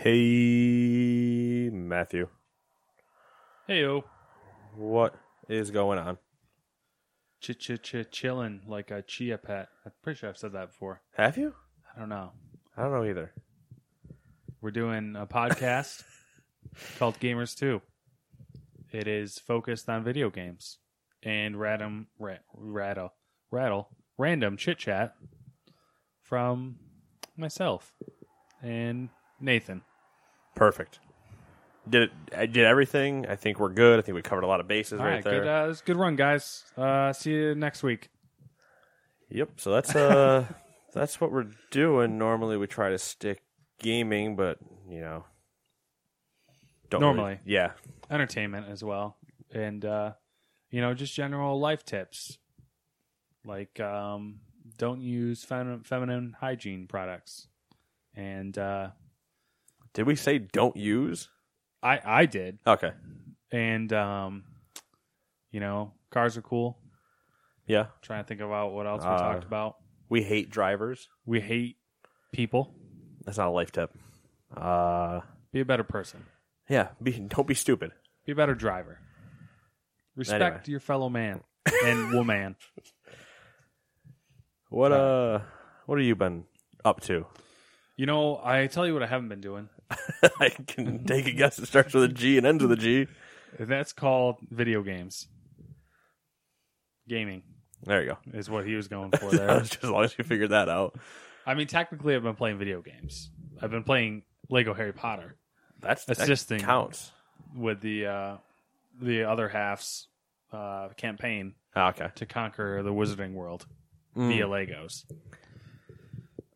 Hey, Matthew. Hey yo, What is going on? ch ch ch chilling like a chia pet. I'm pretty sure I've said that before. Have you? I don't know. I don't know either. We're doing a podcast called Gamers Two. It is focused on video games and random ra- rattle rattle random chit chat from myself and Nathan. Perfect. Did it, I did everything. I think we're good. I think we covered a lot of bases All right, right, there. good. Uh, it was a good run, guys. Uh, see you next week. Yep. So that's uh that's what we're doing. Normally we try to stick gaming, but you know, don't really- Normally. yeah. entertainment as well and uh you know just general life tips like um don't use fem- feminine hygiene products and uh Did we say don't use? i i did Okay. and um you know cars are cool Yeah. trying to think about what else we Uh, talked about We hate drivers. we hate people That's not a life tip. Uh, be a better person yeah. Be don't be stupid. be a better driver respect Anyway. your fellow man and woman What uh, what have you been up to? you know i tell you what i haven't been doing I can take a guess. It starts with a G and ends with a G. That's called video games. Gaming There you go. is what he was going for there. Just as long as you figured that out. I mean, technically, I've been playing video games. I've been playing Lego Harry Potter That's that Assisting. counts. with the uh, the other half's uh, campaign Ah, okay. to conquer the Wizarding World via Legos.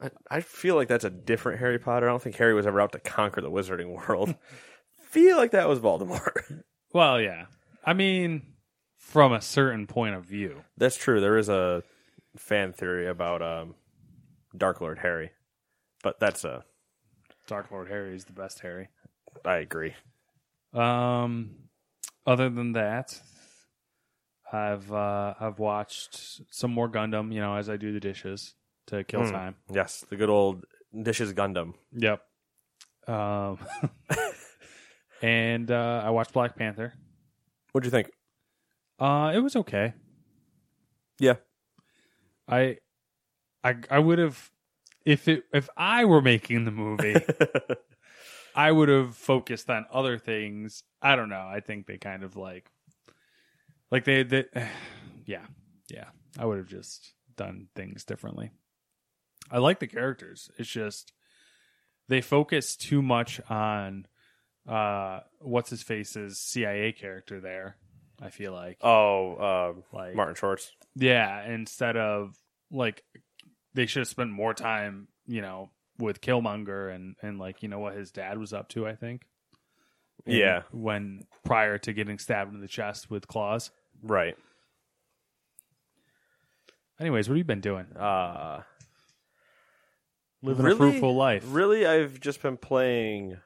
I, I feel like that's a different Harry Potter. I don't think Harry was ever out to conquer the Wizarding World. feel like that was Voldemort. Well, yeah. I mean, from a certain point of view. that's true. There is a fan theory about um, Dark Lord Harry, but that's a. Dark Lord Harry is the best Harry. I agree. Um, other than that, I've uh, I've watched some more Gundam. You know, as I do the dishes to kill Hmm. time. Yes, the good old Dishes Gundam. Yep. Um, and uh, I watched Black Panther. What'd you think? Uh, it was okay. Yeah. I, I, I would have if it if I were making the movie, I would have focused on other things. I don't know. I think they kind of like, like they, they yeah, yeah. I would have just done things differently. I like the characters. It's just they focus too much on uh what's his face's CIA character there. I feel like Oh, uh, like Martin Shorts. yeah, instead of like they should have spent more time, you know, with Killmonger and and like you know what his dad was up to. I think. And Yeah. When prior to getting stabbed in the chest with claws. Right. Anyways, what have you been doing? Uh, Living really, a fruitful life. Really, I've just been playing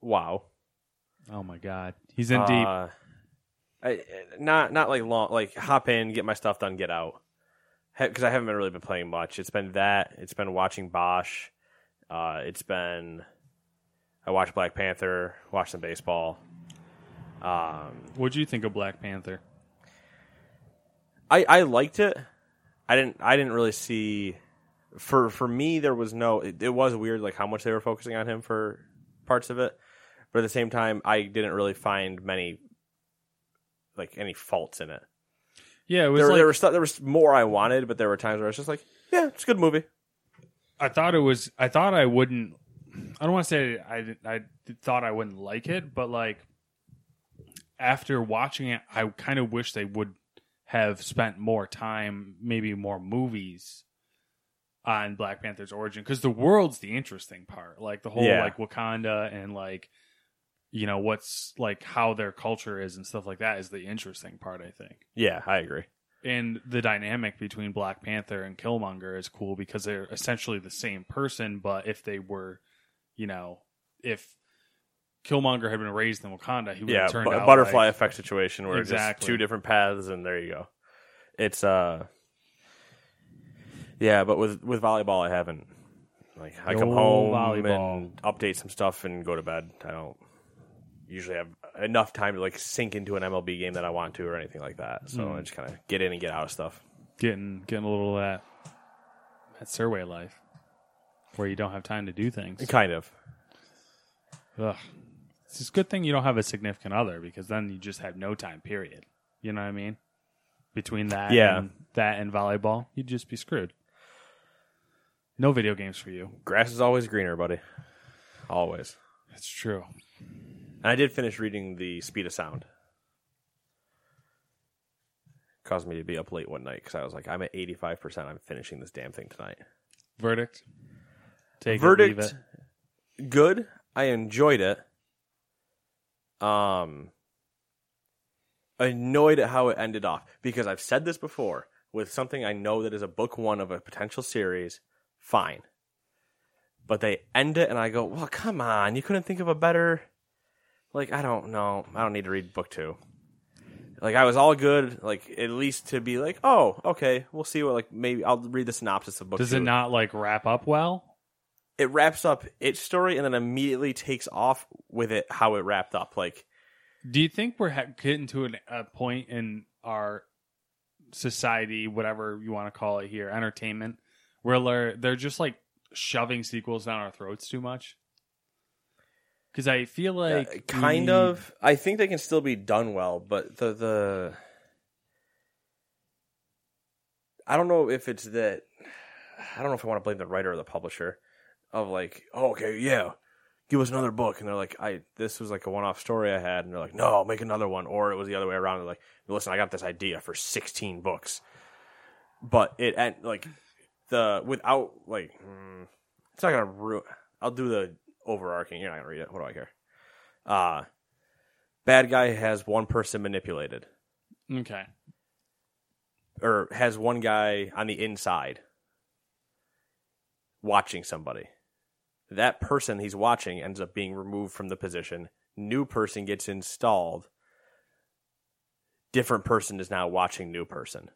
WoW. Oh my god, he's in deep. Uh, I not not like long like hop in, get my stuff done, get out. Because I haven't been really been playing much. It's been that. It's been watching Bosch. Uh, it's been I watched Black Panther, watched some baseball. Um, what do you think of Black Panther? I I liked it. I didn't I didn't really see for for me there was no it, it was weird like how much they were focusing on him for parts of it but at the same time i didn't really find many like any faults in it Yeah, it was there, like there was stuff there was more i wanted but there were times where i was just like yeah it's a good movie I thought it was. I thought I wouldn't. I don't want to say I. I thought I wouldn't like it, but like after watching it, I kind of wish they would have spent more time, maybe more movies on Black Panther's origin because the world's the interesting part. Like the whole Yeah. like Wakanda and like you know what's like how their culture is and stuff like that is the interesting part. I think yeah i agree and the dynamic between Black Panther and Killmonger is cool because they're essentially the same person, but if they were, you know, if Killmonger had been raised in Wakanda, he would yeah have turned bu- out a butterfly like- effect situation where Exactly. just two different paths and there you go it's uh yeah but with with volleyball i haven't like i come home volleyball. and update some stuff and go to bed i don't usually have enough time to like sink into an mlb game that i want to or anything like that so Hmm. i just kind of get in and get out of stuff getting getting a little of that that survey life where you don't have time to do things. kind of Ugh. It's just a good thing you don't have a significant other because then you just have no time. Period. You know what I mean? Between that, Yeah. and that and volleyball, you'd just be screwed. No video games for you. grass is always greener buddy always That's true. And I did finish reading the Speed of Sound. Caused me to be up late one night because I was like, I'm at 85%. I'm finishing this damn thing tonight. Verdict. Take Verdict, it, leave it. good. I enjoyed it. Um, annoyed at how it ended off because I've said this before with something I know that is a book one of a potential series. Fine, but they end it, and I go, "Well, come on! You couldn't think of a better." Like I don't know. I don't need to read book two. Like I was all good. Like at least to be like, oh, okay, we'll see what. Like maybe I'll read the synopsis of book. Does two it not like wrap up well? it wraps up its story and then immediately takes off with it how it wrapped up. Like, Do you think we're ha- getting to an, a point in our society, whatever you want to call it here, entertainment, where they're, they're just like shoving sequels down our throats too much? Because I feel like uh, kind we- of. I think they can still be done well, but the the I don't know if it's that. I don't know if I want to blame the writer or the publisher of like, oh, okay, yeah, give us another book, and they're like, I this was like a one off story I had, and they're like, no, make another one, or it was the other way around. They're like, listen, I got this idea for sixteen books, but it and like the without like mm, it's not gonna ruin. I'll do the overarching. You're not gonna read it. What do I care? Uh bad guy has one person manipulated, Okay. or has one guy on the inside watching somebody. That person he's watching ends up being removed from the position. New person gets installed. Different person is now watching new person.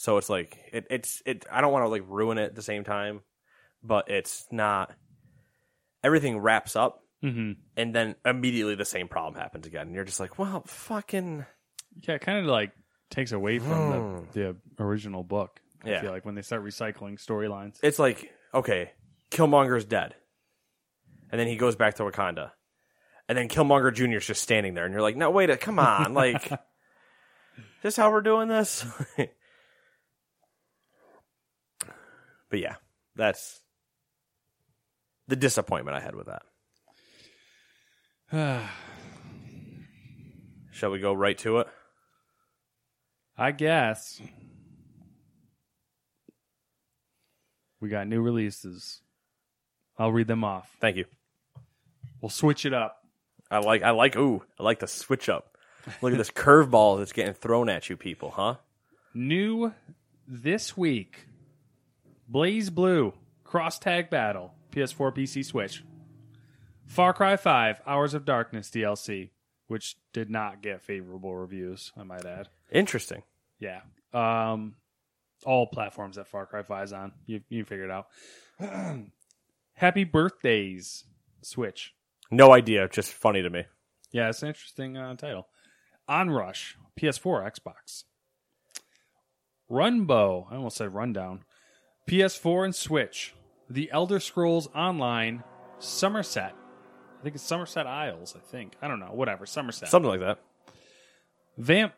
So it's like it, it's it. I don't want to like ruin it at the same time, but it's not. Everything wraps up, hmm and then immediately the same problem happens again. And you're just like, well, fucking. Yeah, it kind of like takes away from Hmm. the, the original book. I Yeah. feel like when they start recycling storylines. It's like, okay, Killmonger's dead. And then he goes back to Wakanda. And then Killmonger Jr. is just standing there. And you're like, no, wait, come on. Like, is this how we're doing this? but yeah, that's the disappointment I had with that. Shall we go right to it? I guess. We got new releases. I'll read them off. Thank you. We'll switch it up. I like, I like, ooh, I like the switch up. Look at this curveball that's getting thrown at you people, huh? New this week BlazBlue Cross Tag Battle PS4 PC Switch. Far Cry 5 Hours of Darkness DLC, which did not get favorable reviews, I might add. Interesting. Yeah. Um all platforms that Far Cry 5 is on. You you figure it out. Happy birthdays, Switch. No idea. Just funny to me. Yeah, it's an interesting uh, title. Onrush, PS4, Xbox. Runbow. I almost said rundown. PS4 and Switch. The Elder Scrolls Online Summerset. I think it's Summerset Isles, I think. I don't know. Whatever. Summerset. Something like that. Vamp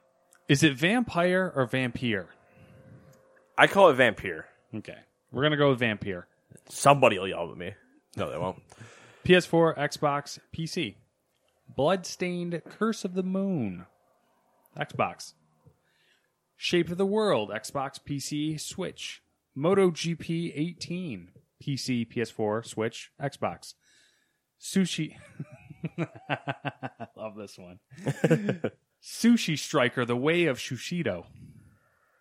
Is it vampire or vampire? I call it Vampire. Okay. We're going to go with vampire. Somebody will yell at me. No, they won't. PS4, Xbox, PC. Bloodstained Curse of the Moon. Xbox. Shape of the World, Xbox, PC, Switch. MotoGP 18, PC, PS4, Switch, Xbox. Sushi. I love this one. Sushi Striker: The Way of Shushido.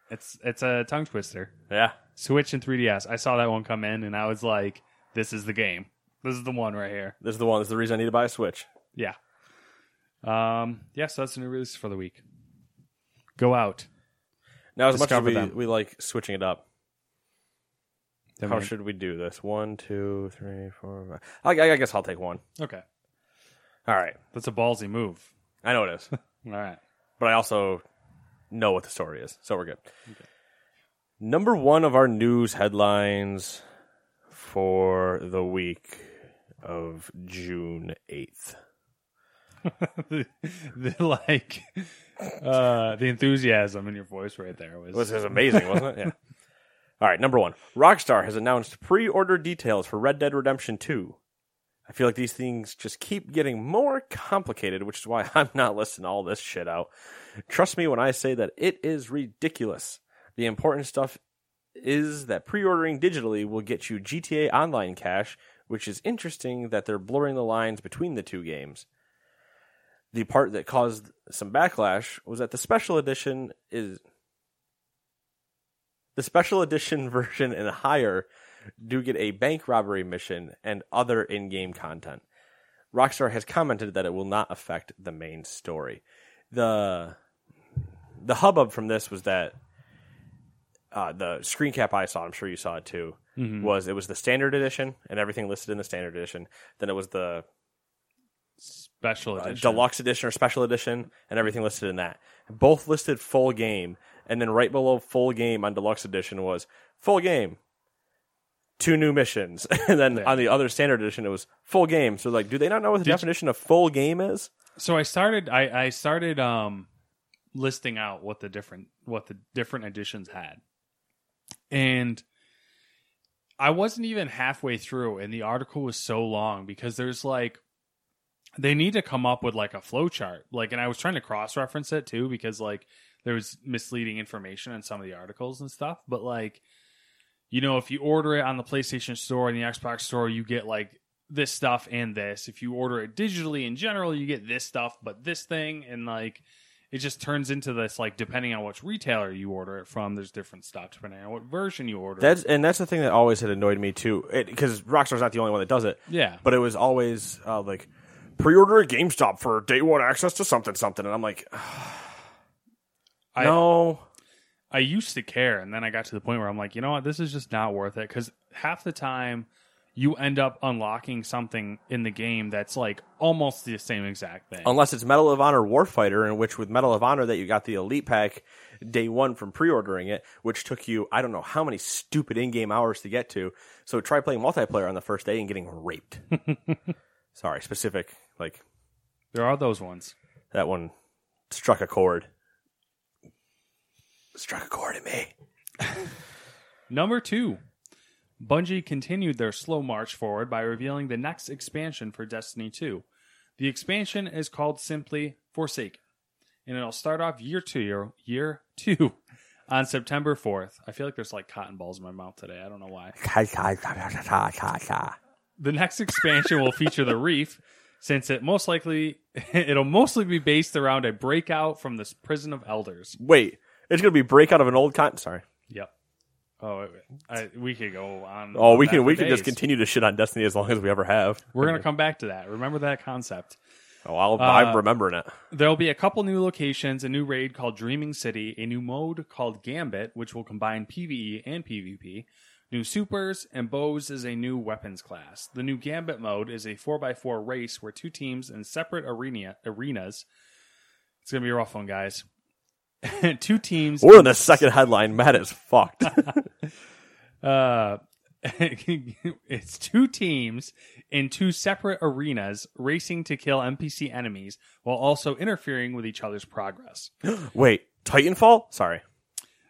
It's it's a tongue twister. Yeah. Switch and 3DS. I saw that one come in, and I was like, "This is the game. This is the one right here." This is the one. This is the reason I need to buy a Switch. Yeah. Um. Yeah. So that's the new release for the week. Go out. Now, as much as we, them. we like switching it up, how we- should we do this? One, two, three, four. Five. I, I guess I'll take one. Okay. All right. That's a ballsy move. I know it is, All right. but I also know what the story is, so we're good. Number one of our news headlines for the week of June eighth. the, the like uh the enthusiasm in your voice right there was, This is amazing, wasn't it? Yeah. All right, number one. Rockstar has announced pre-order details for Red Dead Redemption 2. I feel like these things just keep getting more complicated, which is why I'm not listing all this shit out. Trust me when I say that it is ridiculous. The important stuff is that pre-ordering digitally will get you GTA Online cash, which is interesting that they're blurring the lines between the two games. The part that caused some backlash was that the special edition is the special edition version and higher do get a bank robbery mission and other in-game content. Rockstar has commented that it will not affect the main story. The the hubbub from this was that uh, the screen cap I saw, I'm sure you saw it too, was it was the standard edition and everything listed in the standard edition. Then it was the special uh, edition. deluxe edition or special edition and everything listed in that. Both listed full game, and then right below full game on deluxe edition was full game, two new missions, and then on the other standard edition it was full game. So like, do they not know what the Did you- definition of full game is? So I started I, I started um listing out what the different what the different editions had. And I wasn't even halfway through and the article was so long because there's like they need to come up with like a flow chart. Like and I was trying to cross reference it too because like there was misleading information in some of the articles and stuff, but like you know, if you order it on the PlayStation Store and the Xbox Store, you get like this stuff and this. If you order it digitally in general, you get this stuff, but this thing, and like it just turns into this like depending on which retailer you order it from, there's different stuff depending on what version you order. That's and that's the thing that always had annoyed me too, because Rockstar's not the only one that does it. yeah, But it was always uh, like pre-order at GameStop for day one access to something something, and I'm like, I- no. I used to care, and then I got to the point where I'm like, you know what, this is just not worth it because half the time you end up unlocking something in the game that's like almost the same exact thing. unless it's Medal of Honor Warfighter, in which with Medal of Honor that you got the Elite Pack day one from pre-ordering it, which took you I don't know how many stupid in-game hours to get to. So try playing multiplayer on the first day and getting raped. Sorry, specific like there are those ones. that one struck a chord. Struck a chord in me. Number two, Bungie continued their slow march forward by revealing the next expansion for Destiny 2. The expansion is called simply Forsaken, and it'll start off year two, year, year two, on September 4th. I feel like there's like cotton balls in my mouth today. I don't know why. The next expansion will feature the Reef, since it most likely it'll mostly be based around a breakout from this prison of elders. Wait, it's gonna be break out of an old con. Sorry. Yep. Oh. I, we could go on. Oh, on we can we can just continue to shit on Destiny as long as we ever have. We're gonna come back to that. Remember that concept. Oh, I'll, Uh, I'm remembering it. There'll be a couple new locations, a new raid called Dreaming City, a new mode called Gambit, which will combine PvE and PvP. New supers and bows is a new weapons class. The new Gambit mode is a 4x4 race where two teams in separate arena arenas. It's gonna be a rough one, guys. two teams. We're in the second headline. Matt is fucked. Uh, it's two teams in two separate arenas racing to kill NPC enemies while also interfering with each other's progress. Wait, Titanfall? Sorry.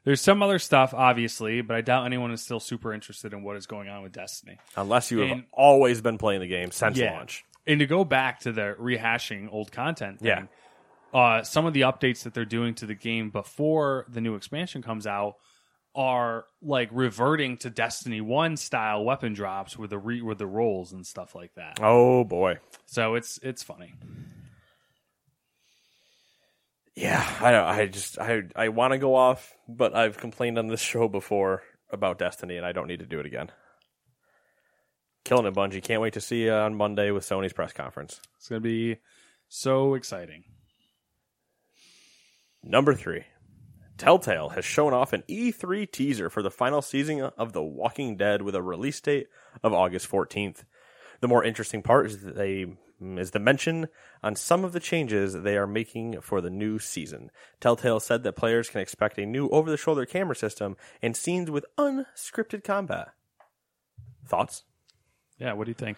There's some other stuff, obviously, but I doubt anyone is still super interested in what is going on with Destiny. Unless you have And- always been playing the game since Yeah. launch. And to go back to the rehashing old content, thing, Yeah. Uh, some of the updates that they're doing to the game before the new expansion comes out are like reverting to Destiny One style weapon drops with the re- with the rolls and stuff like that. Oh boy. So it's it's funny. Yeah, I don't. I just I I want to go off, but I've complained on this show before about Destiny, and I don't need to do it again. Killing it, Bungie. Can't wait to see you on Monday with Sony's press conference. It's gonna be so exciting. Number three, Telltale has shown off an E3 teaser for the final season of The Walking Dead with a release date of August 14th. The more interesting part is that they is the mention on some of the changes they are making for the new season. Telltale said that players can expect a new over-the-shoulder camera system and scenes with unscripted combat. Thoughts? Yeah, what do you think?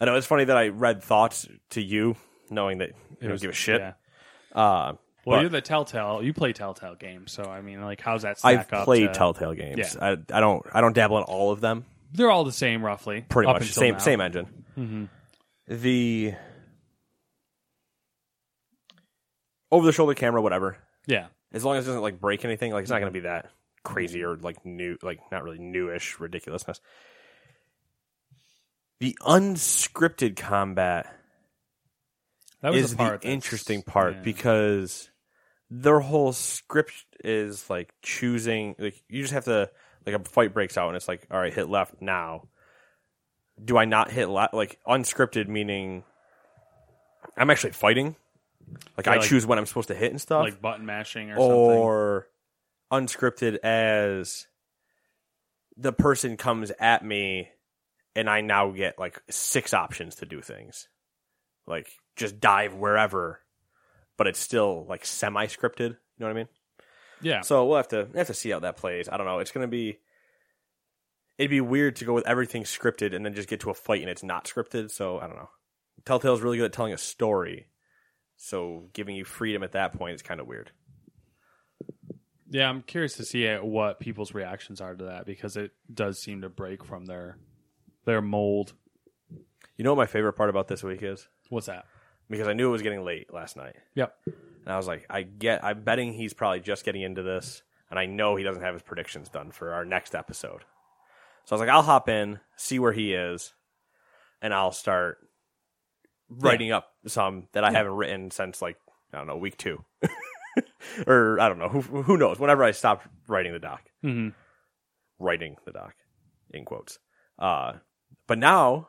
I know it's funny that I read thoughts to you, knowing that you don't give a shit. Yeah. Uh, Well, but- you're the Telltale. You play Telltale games, so I mean, like, how's that stack I've up? played to- Telltale games. Yeah. I, I don't I don't dabble in all of them. They're all the same, roughly. Pretty up much until same now. same engine. Mm-hmm. The over the shoulder camera, whatever. Yeah, As long as it doesn't like break anything, like it's not going to mm-hmm. be that crazy or like new, like not really newish ridiculousness. The unscripted combat that was is the the, part. that's- interesting part yeah. because their whole script is like choosing like you just have to like a fight breaks out and it's like all right hit left now do i not hit left like unscripted meaning i'm actually fighting like Yeah, i like- choose when i'm supposed to hit and stuff like button mashing or something. or unscripted as the person comes at me and I now get like six options to do things. Like just dive wherever, but it's still like semi scripted. You know what I mean? Yeah, So we'll have to have to see how that plays. I don't know. It's gonna be it'd be weird to go with everything scripted and then just get to a fight and it's not scripted, so I don't know. Telltale's really good at telling a story. So giving you freedom at that point is kind of weird. yeah. I'm curious to see what people's reactions are to that because it does seem to break from their their mold. You know what my favorite part about this week is? What's that? Because I knew it was getting late last night. Yep. And I was like, I get I'm betting he's probably just getting into this, and I know he doesn't have his predictions done for our next episode. So I was like, I'll hop in, see where he is, and I'll start writing up some that I haven't written since like, I don't know, week two. or I don't know, who who knows, whenever I stopped writing the doc. Mhm. Writing the doc. In quotes. Uh but now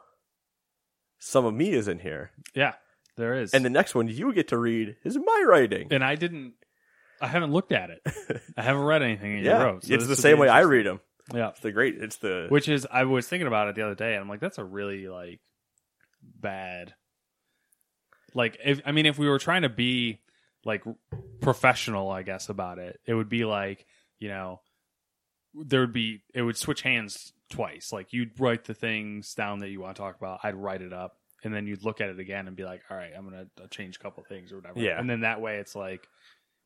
some of me is in here. Yeah, there is. And the next one you get to read is my writing. and I didn't. I haven't looked at it. I haven't read anything you yeah, wrote. so it's the same way I read them. Yeah, It's the great. It's the which is I was thinking about it the other day, and I'm like, that's a really like bad. Like, if I mean, if we were trying to be like professional, I guess about it, it would be like you know, there would be it would switch hands twice. Like you'd write the things down that you want to talk about, I'd write it up, and then you'd look at it again and be like, all right, I'm gonna uh, change a couple things or whatever. Yeah. and then that way it's like.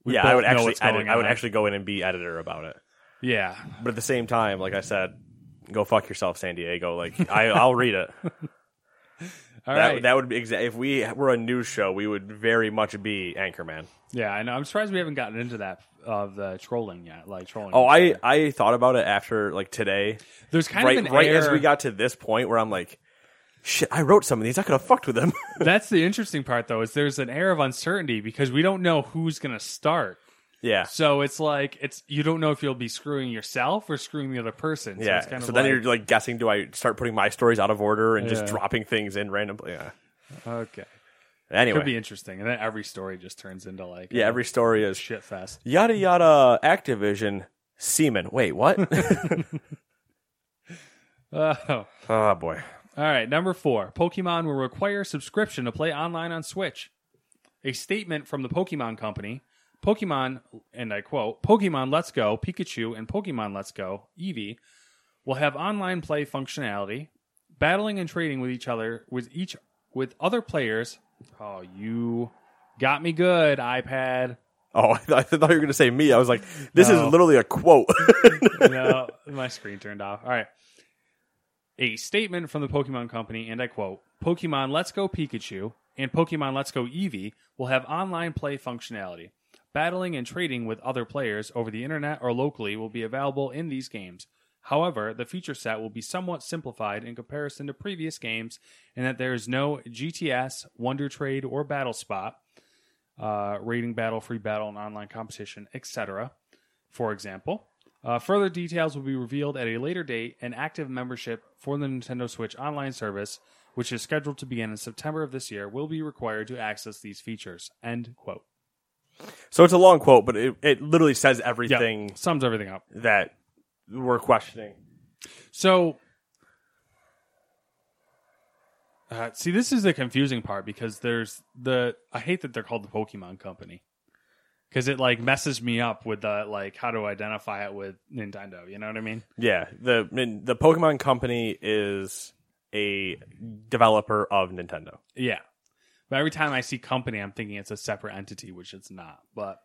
we yeah. I would actually edit. I would actually go in and be editor about it. yeah, But at the same time, like I said, go fuck yourself, San Diego. Like I, I'll read it. all that right. that would be exa- if we were a news show, we would very much be Anchorman. Yeah, I know. I'm surprised we haven't gotten into that of the trolling yet. Like trolling. Oh, I. I thought about it after like today, there's kind right of an right air, as we got to this point where I'm like, shit, I wrote some of these. I could have fucked with them. That's the interesting part, though, is there's an air of uncertainty because we don't know who's gonna start. yeah. So it's like it's you don't know if you'll be screwing yourself or screwing the other person. So Yeah, It's kind so then like, you're like guessing: Do I start putting my stories out of order and just dropping things in randomly? Yeah. okay. Anyway, Could be interesting, and then every story just turns into like yeah. a Every story is shit fest. yada yada. Activision semen. Wait, what? Oh. oh boy. All right, number four. Pokemon will require subscription to play online on Switch. A statement from the Pokemon Company, Pokemon, and I quote, Pokemon Let's Go, Pikachu, and Pokemon Let's Go, Eevee, will have online play functionality, battling and trading with each other, with each with other players. Oh, you got me good, iPad. Oh, I thought, I thought you were going to say me. I was like, this No. is literally a quote. no, my screen turned off. All right. A statement from the Pokemon Company, and I quote Pokemon Let's Go Pikachu and Pokemon Let's Go Eevee will have online play functionality. Battling and trading with other players over the internet or locally will be available in these games. However, the feature set will be somewhat simplified in comparison to previous games in that there is no GTS, Wonder Trade, or Battle Spot, uh, rating battle, free battle, and online competition, etc. For example, uh, further details will be revealed at a later date. An active membership for the Nintendo Switch online service, which is scheduled to begin in September of this year, will be required to access these features. End quote. so it's a long quote, but it, it literally says everything sums everything up. that we're questioning. So, uh, see, this is the confusing part because there's the. I hate that they're called the Pokemon Company because it like messes me up with the like how to identify it with Nintendo. You know what I mean? Yeah, the I mean, the Pokemon Company is a developer of Nintendo. Yeah. But every time I see company, I'm thinking it's a separate entity, which it's not. But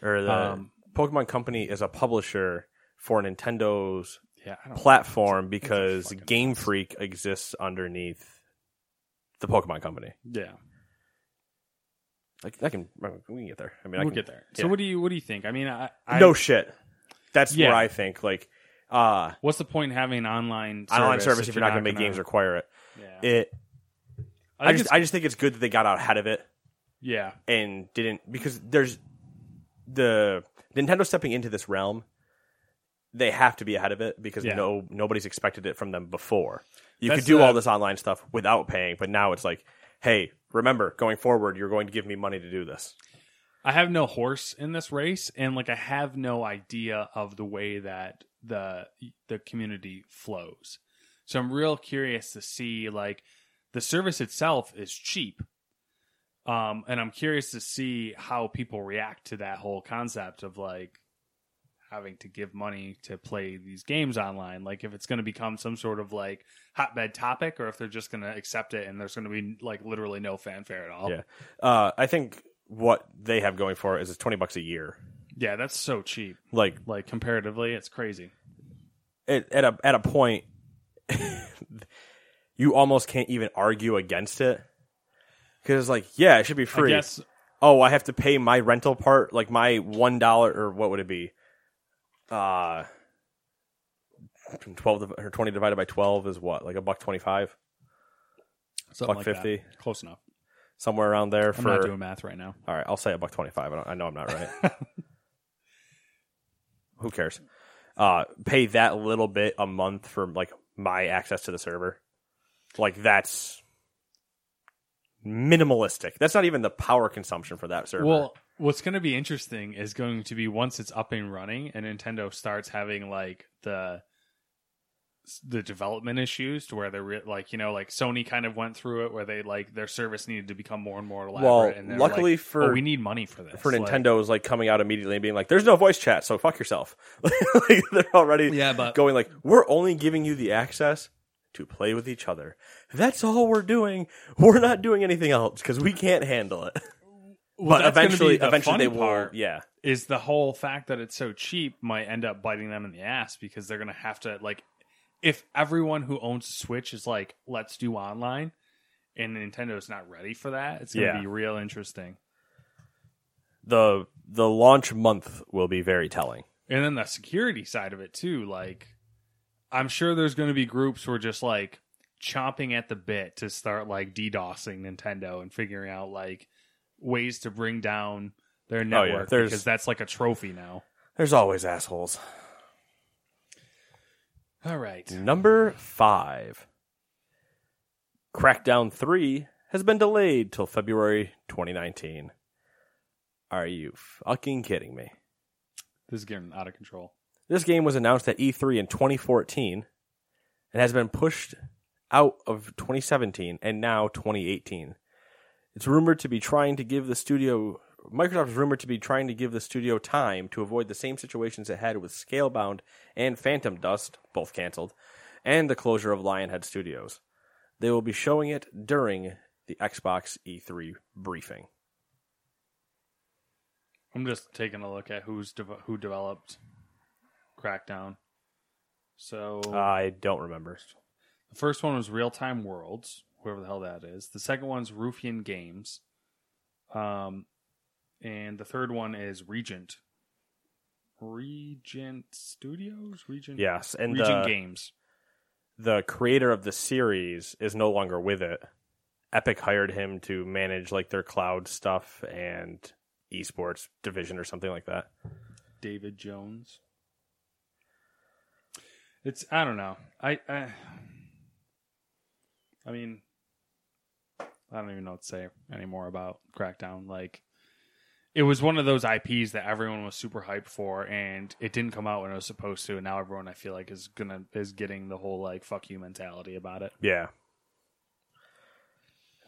Or the Um, Pokemon Company is a publisher for Nintendo's yeah, platform because Game. Freak exists underneath the Pokemon Company. Yeah, Like I can, we can get there. I mean, I we'll can, get there. So yeah. what do you what do you think? I mean, I, I no shit. That's Yeah. where I think like uh What's the point in having an online service online service if you're not going to make gonna- games require it. Yeah, It I, I, just I just think it's good that they got out ahead of it yeah, and didn't because there's the Nintendo stepping into this realm. They have to be ahead of it because Yeah. no nobody's expected it from them before. You That's could do the- all this online stuff without paying, but now it's like, hey, remember, going forward, you're going to give me money to do this. I have no horse in this race, and like I have no idea of the way that the the community flows. So I'm real curious to see like the service itself is cheap. Um, and I'm curious to see how people react to that whole concept of like having to give money to play these games online. Like if it's going to become some sort of like hotbed topic, or if they're just going to accept it and there's going to be like literally no fanfare at all. Yeah. Uh, I think what they have going for it is it's twenty bucks a year. yeah, that's so cheap. Like Like comparatively, it's crazy. at, at a at a point, you almost can't even argue against it because it's like, yeah, it should be I free. guess oh, I have to pay my rental part, like my one dollar or what would it be? Uh twelve or twenty divided by twelve is what, like a buck twenty five, buck like 50? that. Close enough. somewhere around there. I'm for not doing math right now. all right, I'll say a buck twenty five. I, don't- I know I'm not right. Who cares? Uh, pay that little bit a month for like my access to the server. Like that's minimalistic. That's not even the power consumption for that server. Well, what's going to be interesting is going to be once it's up and running and Nintendo starts having like the the development issues to where they're re- like you know like Sony kind of went through it where they like their service needed to become more and more elaborate. Well, and luckily like, for- oh, we need money for this for Like, Nintendo is like coming out immediately and being like, "There's no voice chat, so fuck yourself." like, they're already Yeah, but- going like, "We're only giving you the access to play with each other. That's all we're doing. We're not doing anything else because we can't handle it." Well, but eventually, the eventually they will. Yeah, is the whole fact that it's so cheap might end up biting them in the ass because they're gonna have to like if everyone who owns a Switch is like, let's do online and Nintendo's not ready for that, it's gonna Yeah. be real interesting. the the launch month will be very telling. And then the security side of it too, like I'm sure there's gonna be groups who are just like chomping at the bit to start like DDoSing Nintendo and figuring out like ways to bring down their oh, yeah, network there's- because that's like a trophy now. There's always assholes. All right. Number five. Crackdown 3 has been delayed till February 2019. Are you fucking kidding me? This is getting out of control. This game was announced at E3 in 2014 and has been pushed out of 2017 and now 2018. It's rumored to be trying to give the studio Microsoft is rumored to be trying to give the studio time to avoid the same situations it had with Scalebound and Phantom Dust, both canceled, and the closure of Lionhead Studios. They will be showing it during the Xbox E3 briefing. I'm just taking a look at who's dev- who developed Crackdown. So I don't remember. the first one was Real Time Worlds, whoever the hell that is. The second one's Ruffian Games. Um, and the third one is Regent. Regent Studios, Regent. Yes, and Regent the, Games. the creator of the series is no longer with it. Epic hired him to manage like their cloud stuff and esports division or something like that. David Jones. It's I don't know. I I, I mean I don't even know what to say anymore about Crackdown. Like it was one of those IPs that everyone was super hyped for and it didn't come out when it was supposed to and now everyone I feel like is gonna is getting the whole like fuck you mentality about it. Yeah.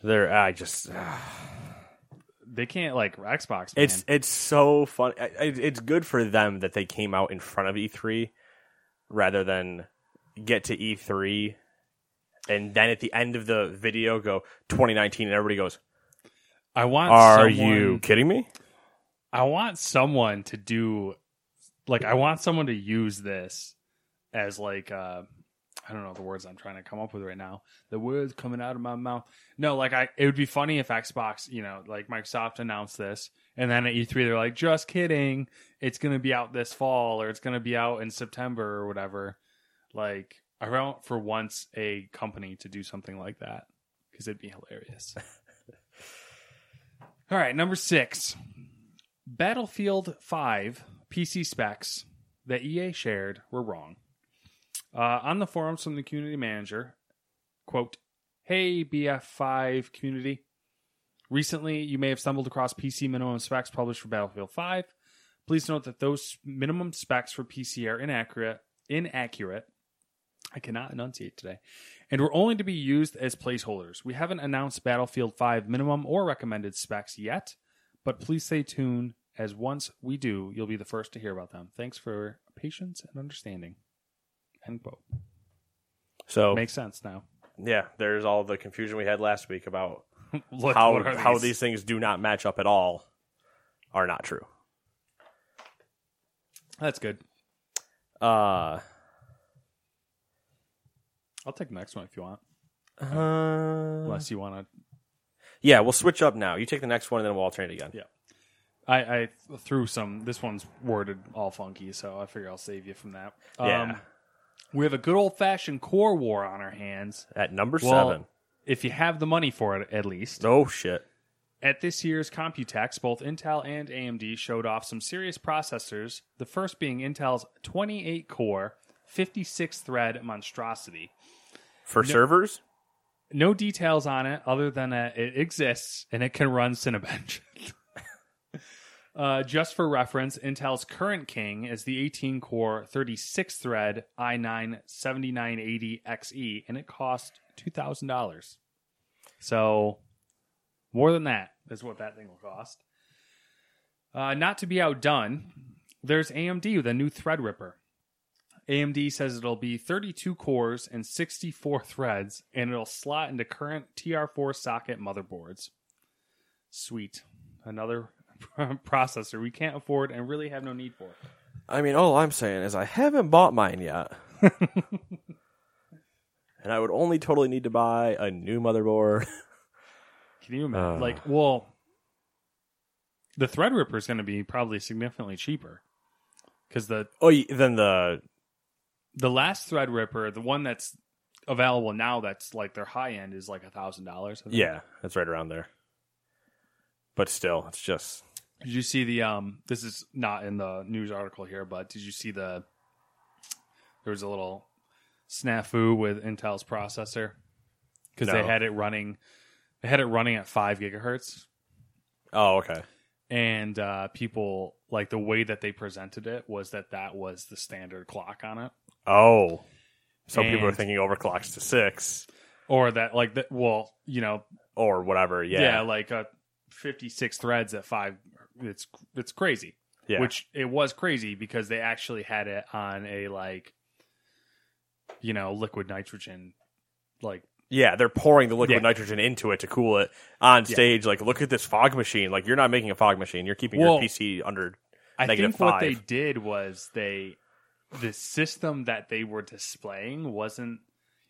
There, I just They can't like Xbox man. it's it's so fun. I- I- It's good for them that they came out in front of E3 rather than get to E3 and then at the end of the video go 2019 and everybody goes, I want "Are someone- you kidding me?" I want someone to do like I want someone to use this as like uh I don't know the words I'm trying to come up with right now. The words coming out of my mouth. No, like I it would be funny if Xbox, you know, like Microsoft announced this and then at E3 they're like just kidding, it's going to be out this fall or it's going to be out in September or whatever. Like I want for once a company to do something like that cuz it'd be hilarious. All right, number 6. Battlefield 5 PC specs that EA shared were wrong. Uh, on the forums from the community manager, quote, Hey, BF5 community. Recently, you may have stumbled across PC minimum specs published for Battlefield 5. Please note that those minimum specs for PC are inaccurate, inaccurate. I cannot enunciate today, and were only to be used as placeholders. We haven't announced Battlefield 5 minimum or recommended specs yet, but please stay tuned as once we do, you'll be the first to hear about them. Thanks for patience and understanding. End quote. So Makes sense now. yeah, there's all the confusion we had last week about What- how how these things do not match up at all are not true. That's good. Uh, I'll take the next one if you want. uh Unless you want to. yeah, we'll switch up now. You take the next one and then we'll alternate again. Yeah. I, I threw some. This one's worded all funky, so I figure I'll save you from that. Um, Yeah. We have a good old fashioned core war on our hands. At number Well, seven. If you have the money for it, at least. Oh shit. At this year's Computex, both Intel and AMD showed off some serious processors, the first being Intel's 28 core, 56 thread monstrosity. For servers? No details on it other than that it exists and it can run Cinebench. uh, just for reference, Intel's current king is the 18 core, 36 thread i9 7980XE, and it cost $2,000. So, more than that is what that thing will cost. Uh, not to be outdone, there's AMD with a new Threadripper. AMD says it'll be 32 cores and 64 threads, and it'll slot into current TR4 socket motherboards. Sweet. Another processor we can't afford and really have no need for. I mean, all I'm saying is I haven't bought mine yet. and I would only totally need to buy a new motherboard. Can you imagine? Uh. like, well, the Threadripper is going to be probably significantly cheaper because the oh, then the the last Threadripper, the one that's available now, that's like their high end, is like a thousand dollars. yeah, that's right around there. But still, it's just Did you see the um this is not in the news article here, but did you see the there was a little snafu with Intel's processor cuz they had it running they had it running at 5 gigahertz oh okay. and uh people like the way that they presented it was that that was the standard clock on it Oh, so people are thinking overclocks to six or that like that well, you know, or whatever. Yeah, yeah, like uh 56 threads at 5 it's it's crazy. Yeah. Which it was crazy because they actually had it on a like, you know, liquid nitrogen, like Yeah, they're pouring the liquid Yeah. nitrogen into it to cool it on stage. Like, look at this fog machine. Like, you're not making a fog machine. You're keeping Well, your PC under. I Negative think what they did was they the system that they were displaying wasn't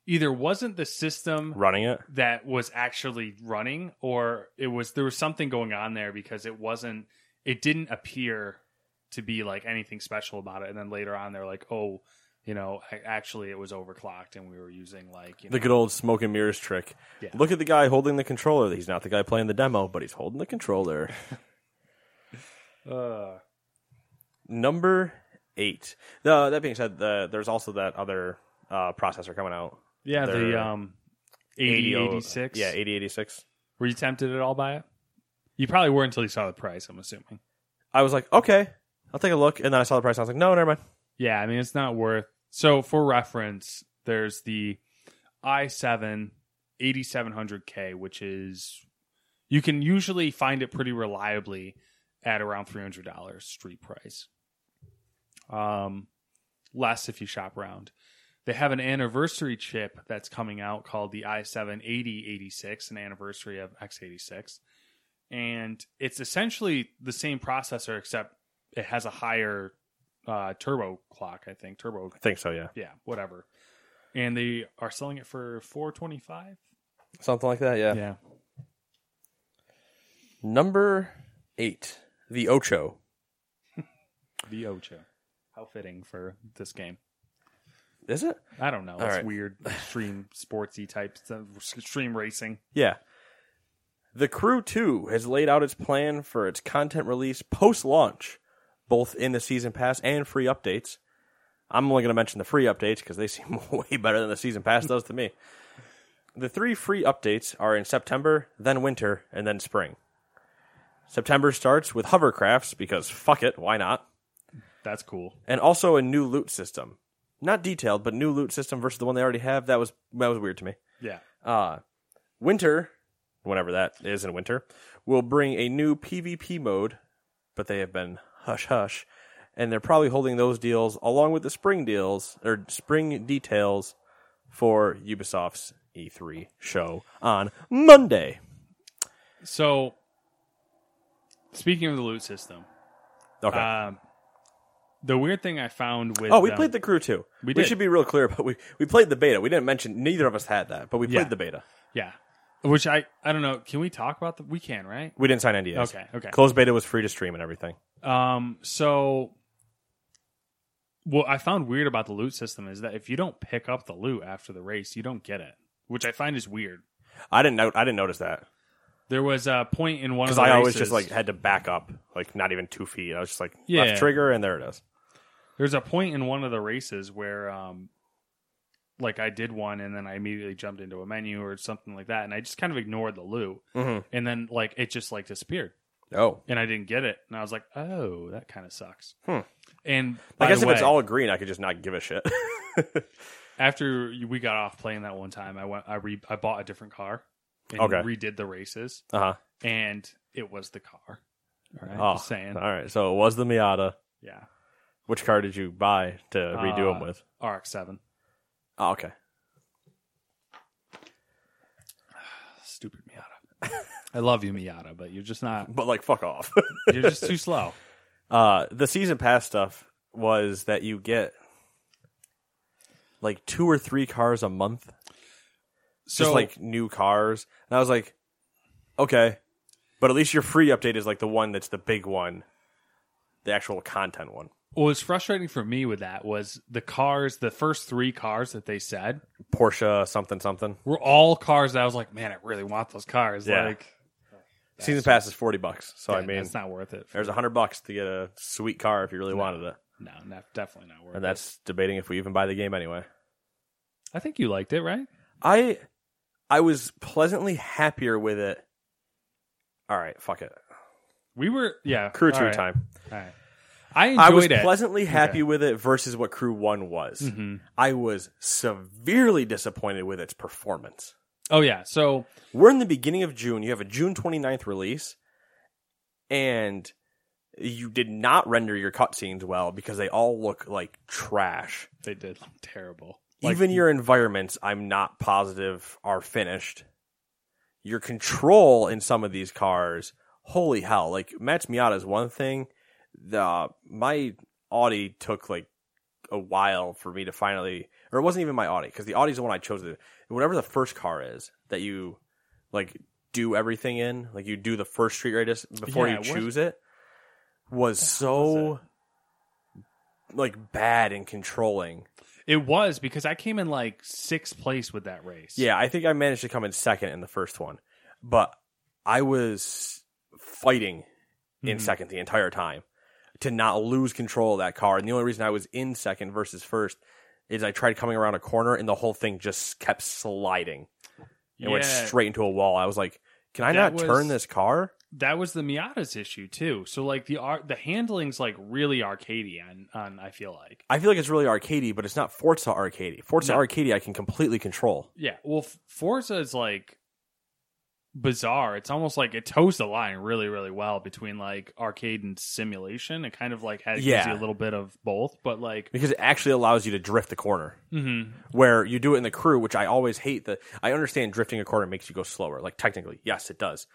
either wasn't the system running it. that was actually running or it was there was something going on there because it wasn't it didn't appear to be like anything special about it and then later on they're like oh you know actually it was overclocked and we were using like you know The good old smoke and mirrors trick. Yeah. Look at the guy holding the controller. He's not the guy playing the demo, but he's holding the controller. uh, Number eight. The, that being said, the, there's also that other uh, processor coming out. yeah the um 8086 Yeah, 8086. were you tempted at all by it you probably were until you saw the price i'm assuming I was like, okay, I'll take a look. And then I saw the price. And I was like, no, never mind. Yeah, I mean it's not worth. So for reference, there's the i7 8700K, which is you can usually find it pretty reliably at around $300 street price. Um less if you shop around. They have an anniversary chip that's coming out called the i7 8086, an anniversary of x86. And it's essentially the same processor except it has a higher uh, turbo clock, I think. Turbo, I think so, yeah. yeah, whatever. And they are selling it for four twenty five. Something like that, yeah. Yeah, Number eight, the Ocho. the Ocho. How fitting for this game. Is it? I don't know. All it's right. weird, extreme sportsy type stuff, extreme racing. Yeah. The Crew 2 has laid out its plan for its content release post launch, both in the season pass and free updates. I'm only going to mention the free updates because they seem way better than the season pass does to me. The three free updates are in September, then winter, and then spring. September starts with hovercrafts because fuck it, why not? That's cool. And also a new loot system. Not detailed, but new loot system versus the one they already have. That was that was weird to me. Yeah. Uh, winter, whenever that is in winter, will bring a new PvP mode, but they have been hush hush, and they're probably holding those deals along with the spring deals or spring details for Ubisoft's E3 show on Monday. So, speaking of the loot system, Okay. um, the weird thing I found with oh, we them- played the Crew 2. We did. should be real clear, but we we played the beta. We didn't mention neither of us had that, but we played Yeah. the beta. yeah, which I I don't know. Can we talk about the? We can, right? We didn't sign NDAs. Okay, okay. Closed beta was free to stream and everything. Um, so what I found weird about the loot system is that if you don't pick up the loot after the race, you don't get it, which I find is weird. I didn't know. I didn't notice that. There was a point in one of because the I always races- just like had to back up, like not even two feet. I was just like Yeah. left trigger, and there it is. There's a point in one of the races where, um, like I did one and then I immediately jumped into a menu or something like that, and I just kind of ignored the loot, Mhm. and then like it just like disappeared, Oh, and I didn't get it, and I was like, oh, that kind of sucks. Hmm. And I guess if it's all green, I could just not give a shit. after we got off playing that one time, I went, I re, I bought a different car, and Okay. redid the races, uh huh. and it was the car. All right, Oh, saying, all right. So it was the Miata. yeah, Which car did you buy to redo Uh, them with? RX seven, Oh, okay. stupid Miata. I love you, Miata, but you're just not. But like, fuck off. You're just too slow. uh, the season pass stuff was that you get like two or three cars a month, So just like new cars. And I was like, okay, but at least your free update is like the one that's the big one, the actual content one. What was frustrating for me with that was the cars, the first three cars that they said Porsche something something. were all cars that I was like, man, I really want those cars. Yeah. Like, Season pass is forty bucks, so I mean, it's not worth it. there's a hundred bucks to get a sweet car if you really wanted it, no, not, definitely not worth it. and it. that's debating if we even buy the game anyway. I think you liked it, right? I, I was pleasantly happier with it. All right, fuck it. We were, yeah. Crew two right, time. All right. I enjoyed I was it. pleasantly happy Okay. with it versus what Crew One was. Mhm. I was severely disappointed with its performance. Oh yeah. So We're in the beginning of June. You have a June 29th release, and you did not render your cutscenes well because they all look like trash. They did look terrible. Even your environments, I'm not positive are finished. Your control in some of these cars, holy hell! Like Matt's Miata is one thing. The my Audi took like a while for me to finally, or it wasn't even my Audi because the Audi's the one I chose. To, whatever the first car is that you like do everything in, like you do the first street race before Yeah, you choose it, was so like bad in controlling. It was because I came in like sixth place with that race. Yeah, I think I managed to come in second in the first one, but I was fighting in Mhm. second the entire time to not lose control of that car. And the only reason I was in second versus first is I tried coming around a corner and the whole thing just kept sliding. It went straight into a wall. I was like, can I That not turn this car? that was the Miata's issue too. So like the art, the handling's like really arcadey on, on I feel like. I feel like it's really arcadey, but it's not Forza arcadey. Forza No. arcadey I can completely control. Yeah, well, F- Forza is like bizarre. It's almost like it toes the line really, really well between like arcade and simulation. It kind of like has Yeah. a little bit of both, but like, Because it actually allows you to drift the corner. mhm. where you do it in the crew, which I always hate. The I understand drifting a corner makes you go slower. Like technically, yes, it does.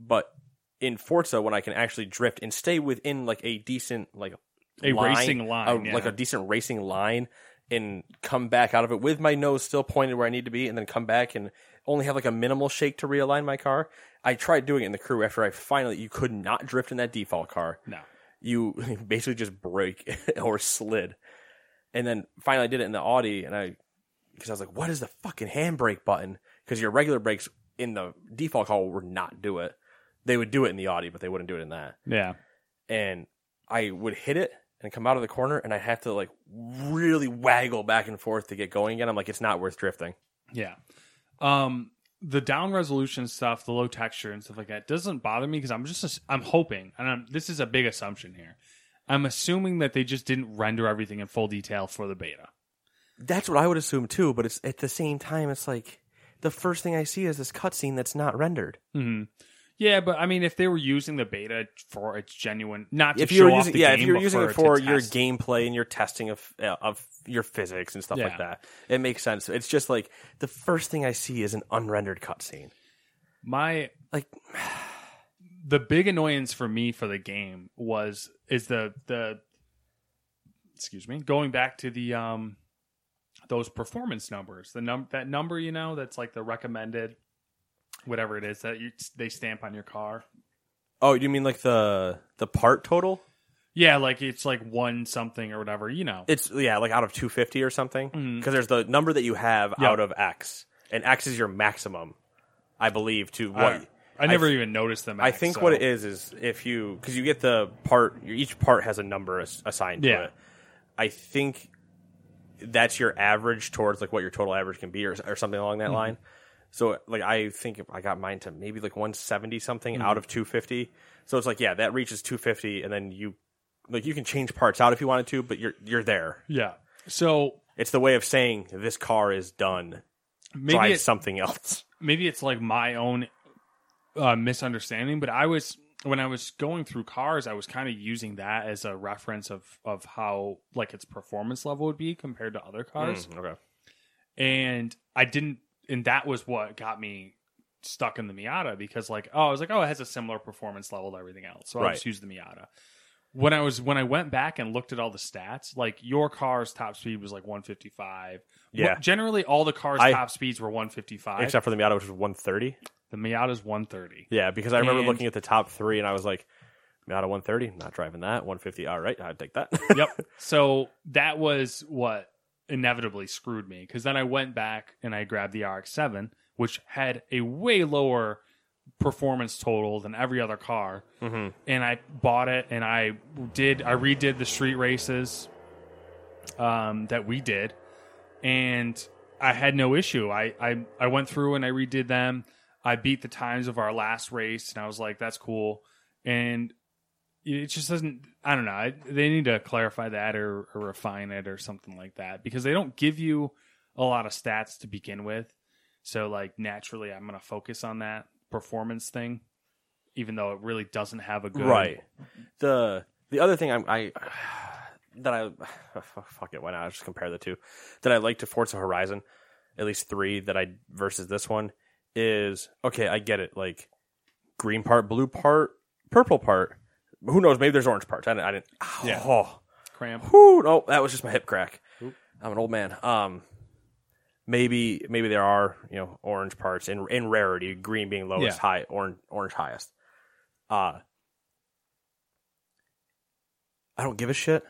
But in Forza, when I can actually drift and stay within like a decent like A racing line, a- yeah. like a decent racing line, and come back out of it with my nose still pointed where I need to be, and then come back and only have like a minimal shake to realign my car. I tried doing it in the crew after I finally you could not drift in that default car no, you basically just brake or slid. And then finally I did it in the Audi and I because I was like, what is the fucking handbrake button? Because your regular brakes in the default car would not do it. They would do it in the Audi, but they wouldn't do it in that. yeah, And I would hit it and come out of the corner and I have to like really waggle back and forth to get going again. I'm like, it's not worth drifting. yeah. Um, the down resolution stuff, the low texture and stuff like that doesn't bother me because I'm just I'm hoping, and I'm, this is a big assumption here. I'm assuming that they just didn't render everything in full detail for the beta. That's what I would assume too, but it's at the same time it's like the first thing I see is this cutscene that's not rendered. hmm Yeah, but I mean, if they were using the beta for its genuine, not to if you're using yeah game, if you're using it for your test. gameplay and your testing of uh, of your physics and stuff Yeah. like that it makes sense it's just like the first thing i see is an unrendered cutscene my like the big annoyance for me for the game was is the the excuse me going back to the um those performance numbers the num that number you know that's like the recommended whatever it is that you they stamp on your car oh you mean like the the part total yeah like it's like one something or whatever you know it's yeah like out of 250 or something because Mhm. there's the number that you have Yep. out of x and x is your maximum i believe to what I, I never th- even noticed them I think what it is is if you because you get the part each part has a number as, assigned to Yeah. it. I think that's your average towards like what your total average can be or, or something along Mm-hmm. that line. So like I think I got mine to maybe like 170 something Mm-hmm. out of 250. So it's like yeah, that reaches 250 and then you like you can change parts out if you wanted to, but you're you're there. yeah so It's the way of saying this car is done. maybe Try it, something else. maybe it's like my own uh, misunderstanding, but I was when I was going through cars, I was kind of using that as a reference of of how like its performance level would be compared to other cars, Mm, okay. and I didn't, and that was what got me stuck in the Miata because like oh I was like oh it has a similar performance level to everything else, so I'll just use the Miata. When I was when I went back and looked at all the stats, like your car's top speed was like 155. Yeah. Well, generally all the cars' I- top speeds were 155. Except for the Miata, which was 130. the Miata's 130. Yeah, because I remember And- looking at the top three and I was like, Miata 130, not driving that. 150, all right, I'd take that. yep. So that was what inevitably screwed me because then I went back and I grabbed the RX-7, which had a way lower performance total than every other car, Mhm. and I bought it and I did I redid the street races um, that we did, and I had no issue. I, I I went through and I redid them. I beat the times of our last race, and I was like, "That's cool." And it just doesn't. I don't know. I, they need to clarify that or, or refine it or something like that because they don't give you a lot of stats to begin with. So like naturally, I'm going to focus on that performance thing. even though it really doesn't have a good Right. The the other thing I'm, I that I oh, fuck it, why not? I'll just compare the two that I like to Forza Horizon, at least three that I versus this one is okay. I get it, like green part, blue part, purple part. Who knows? Maybe there's orange parts. I didn't. I didn't Yeah. Oh, cramp. whew, no, that was just my hip crack. I'm an old man. Um, maybe maybe there are you know orange parts in in rarity, green being lowest, Yeah. high orange orange highest. Uh I don't give a shit.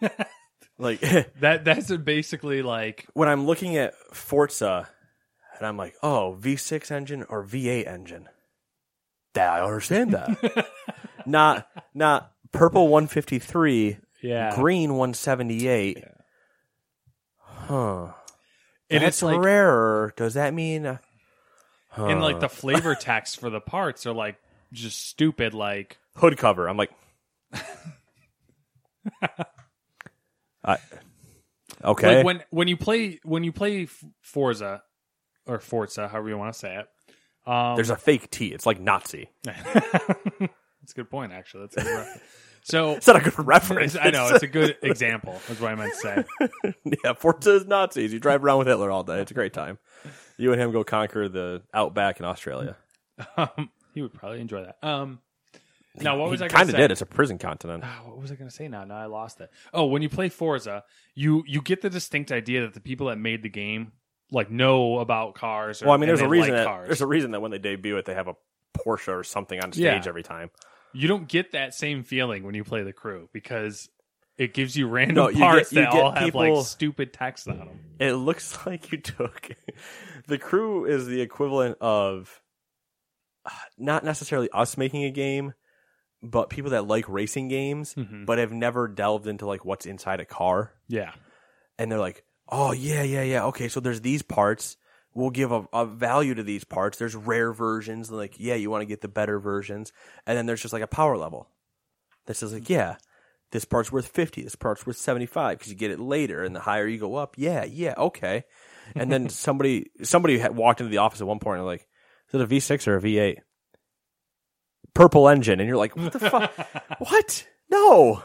like That that's basically like when I'm looking at Forza and I'm like, oh, V6 engine or V8 engine. That I understand that. not not purple 153, yeah. green 178. Huh. And That's it's like rarer. Does that mean? uh, and like the flavor text for the parts are like just stupid like hood cover? I'm like, I, okay. like when when you play when you play Forza or Forza, however you want to say it. Um, There's a fake T. It's like Nazi. that's a good point, actually. That's a good reference. So It's not a good reference. I know it's a good example. That's what I meant to say. yeah, Forza is Nazis. You drive around with Hitler all day. It's a great time. You and him go conquer the outback in Australia. Um, he would probably enjoy that. Um, now what was he I kind of say? did. It's a prison continent. Ah, what was I going to say now? Now I lost it. Oh, when you play Forza, you you get the distinct idea that the people that made the game like know about cars. Or, Well, I mean, there's a reason like that cars. there's a reason that when they debut it, they have a Porsche or something on stage Yeah. every time. You don't get that same feeling when you play the crew because it gives you random No, you parts get- you that all have people- like stupid text on them. It looks like you took the crew is the equivalent of uh, not necessarily us making a game, but people that like racing games, Mhm. but have never delved into like what's inside a car, Yeah, and they're like, "Oh yeah, yeah, yeah. Okay, so there's these parts. We'll give a, a value to these parts. There's rare versions. Like, yeah, you want to get the better versions, and then there's just like a power level that says like, yeah." This part's worth fifty. This part's worth seventy-five because you get it later, and the higher you go up, yeah, yeah, okay. And then somebody somebody had walked into the office at one point and like, is it a V six or a V eight? Purple engine, and you're like, what the fuck? what? No,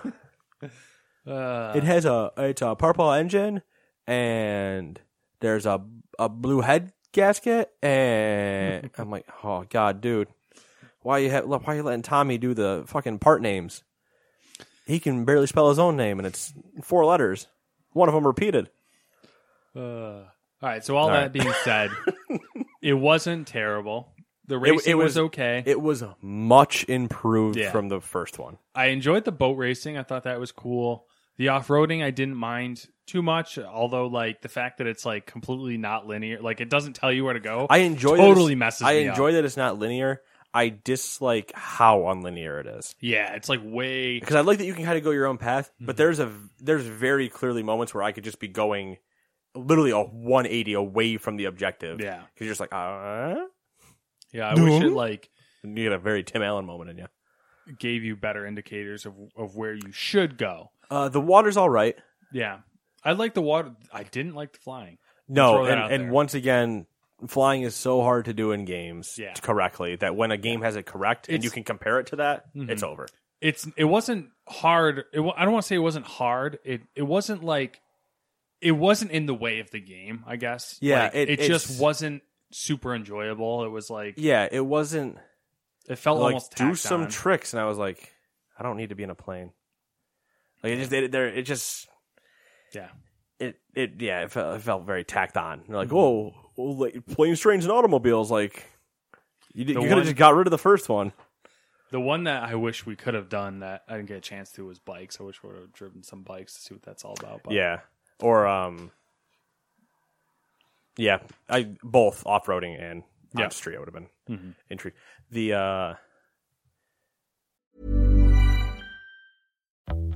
uh, it has a it's a purple engine, and there's a a blue head gasket, and I'm like, oh god, dude, why you have why you letting Tommy do the fucking part names? He can barely spell his own name, and it's four letters. One of them repeated. uh, all right. So all, All that right. being said, it wasn't terrible. The racing it was, was- okay. It was much improved Yeah. from the first one. I enjoyed the boat racing. I thought that was cool. The off roading, I didn't mind too much. Although, like the fact that it's like completely not linear, like it doesn't tell you where to go. I enjoy Totally that messes I enjoy up. that it's not linear. I dislike how unlinear it is yeah, it's like way. because I like that you can kind of go your own path. Mm-hmm. But there's a there's very clearly moments where I could just be going literally a 180 away from the objective. Yeah. because you're just like, uh, Yeah, I wish it like you get a very Tim Allen moment in you. gave you better indicators of of where you should go. Uh, the water's all right. Yeah, I like the water. I didn't like the flying. No, Throw that and, out and there. once again, flying is so hard to do in games Yeah. correctly that when a game has it correct and It's- you can compare it to that, Mhm. it's over. It's it wasn't hard. It, wa- I don't want to say it wasn't hard. It it wasn't like it wasn't in the way of the game. I guess. Yeah, Like, it- it, it's- just wasn't super enjoyable. It was like Yeah, it wasn't it felt like almost do tacked some on. tricks, and I was like, I don't need to be in a plane. Like it just, it, there, it just, yeah. it, it, yeah, it felt, it felt very tacked on. They're like, oh, well, like, planes, trains, and automobiles. Like, you, you could have just got rid of the first one. The one that I wish we could have done that I didn't get a chance to was bikes. I wish we would have driven some bikes to see what that's all about. But Yeah, or um, yeah, I both off roading and Yeah. street. I would have been Mhm. intrigued. The uh,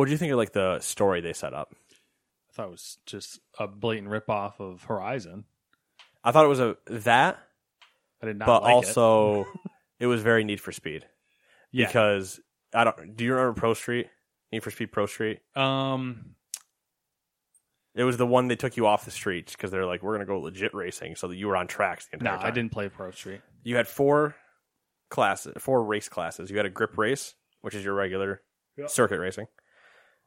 What do you think of like the story they set up? I thought it was just a blatant ripoff of Horizon. I thought it was a that, I did not but like also it. was very Need for Speed Yeah. because I don't. Do you remember Pro Street? Need for Speed Pro Street. um, It was the one they took you off the streets because they're like, we're gonna go legit racing, so that you were on tracks the no, entire time. I didn't play Pro Street. You had four classes, four race classes. You had a grip race, which is your regular circuit racing.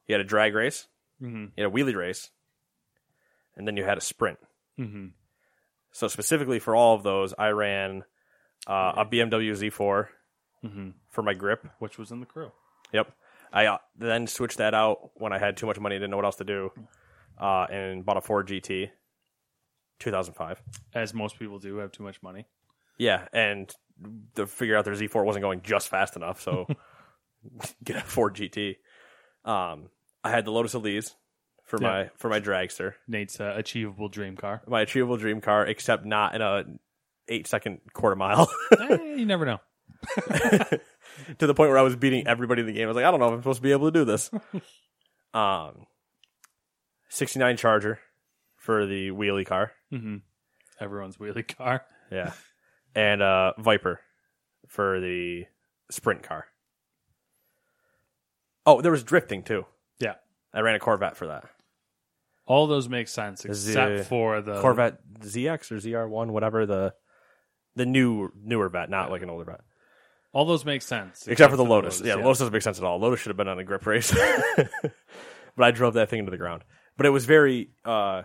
You had a drag race. Mm-hmm. You had a wheelie race, and then you had a sprint. Mm-hmm. So specifically for all of those, I ran uh, a BMW Z4 Mm-hmm. for my grip. Which was in the crew. Yep. I uh, then switched that out when I had too much money, didn't know what else to do, uh, and bought a Ford GT, 2005. As most people do, have too much money. Yeah, and to figure out their Z4 wasn't going just fast enough, so get a Ford GT. Um, I had the Lotus Elise for Yeah. my for my dragster, Nate's uh, achievable dream car. my achievable dream car, except not in a eight second quarter mile. Eh, you never know. to the point where I was beating everybody in the game. I was like, I don't know if I'm supposed to be able to do this. um, 69 Charger for the wheelie car. Mm-hmm. Everyone's wheelie car. Yeah. and uh, Viper for the sprint car. Oh, there was drifting too. Yeah. I ran a Corvette for that. All those make sense except for the Corvette ZX or ZR1, whatever the the new newer vet, not like an older vet. All those make sense Except, for the Lotus. Yeah, the Lotus doesn't make sense at all. Lotus should have been on a grip race. but I drove that thing into the ground. But it was very uh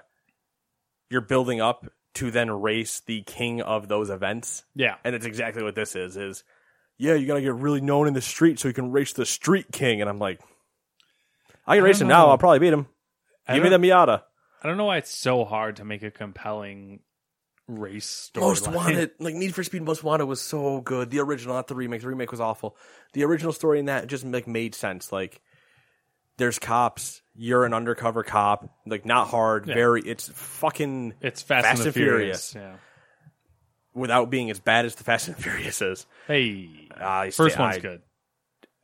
you're building up to then race the king of those events. Yeah. And it's exactly what this is is yeah, you gotta get really known in the street so you can race the street king. And I'm like I can race him now. I'll probably beat him. I Give me the Miata. I don't know why it's so hard to make a compelling race story. Most Wanted, like Need for Speed Most Wanted was so good. The original, not the remake. The remake was awful. The original story in that just like made sense. Like, there's cops. You're an undercover cop. Like, not hard. Yeah. Very. It's fucking It's Fast, Fast and, and the Furious. Yeah. Without being as bad as the Fast and Furious is. Hey, I first stay- one's I- good.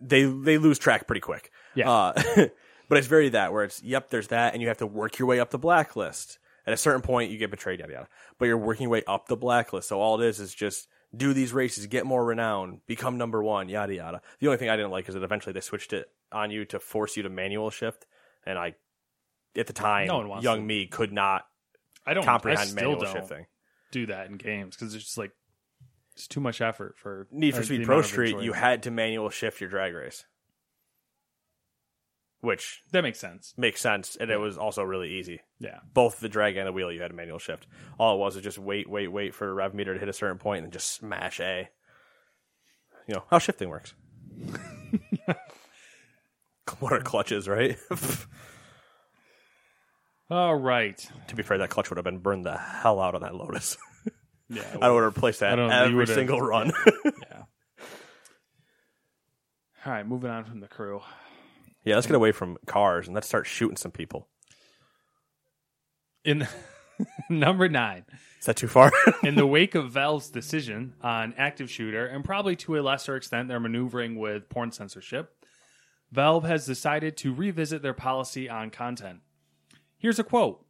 They they lose track pretty quick. Yeah. Uh, but it's very that where it's yep, there's that, and you have to work your way up the blacklist. At a certain point, you get betrayed, yada yada. But you're working your way up the blacklist. So all it is is just do these races, get more renown, become number one, yada yada. The only thing I didn't like is that eventually they switched it on you to force you to manual shift, and I, at the time, No young to. me could not I don't I comprehend still manual don't shifting. Do that in games because it's just like it's too much effort for Need for the Speed amount Pro of Street, you enjoyment. had to manual shift your drag race, which that makes sense. makes sense, and it was also really easy. Yeah, both the drag and the wheel you had a manual shift. All it was is just wait, wait, wait for the rev meter to hit a certain point and just smash A. you know how shifting works. what are clutches, right? All right. to be fair, that clutch would have been burned the hell out on that Lotus. Yeah. I would have replaced that I don't know, you every single run. yeah. All right, moving on from the crew. yeah, let's get away from cars and let's start shooting some people. In number nine, Is that too far? in the wake of Valve's decision on active shooter, and probably to a lesser extent their maneuvering with porn censorship, Valve has decided to revisit their policy on content. Here's a quote: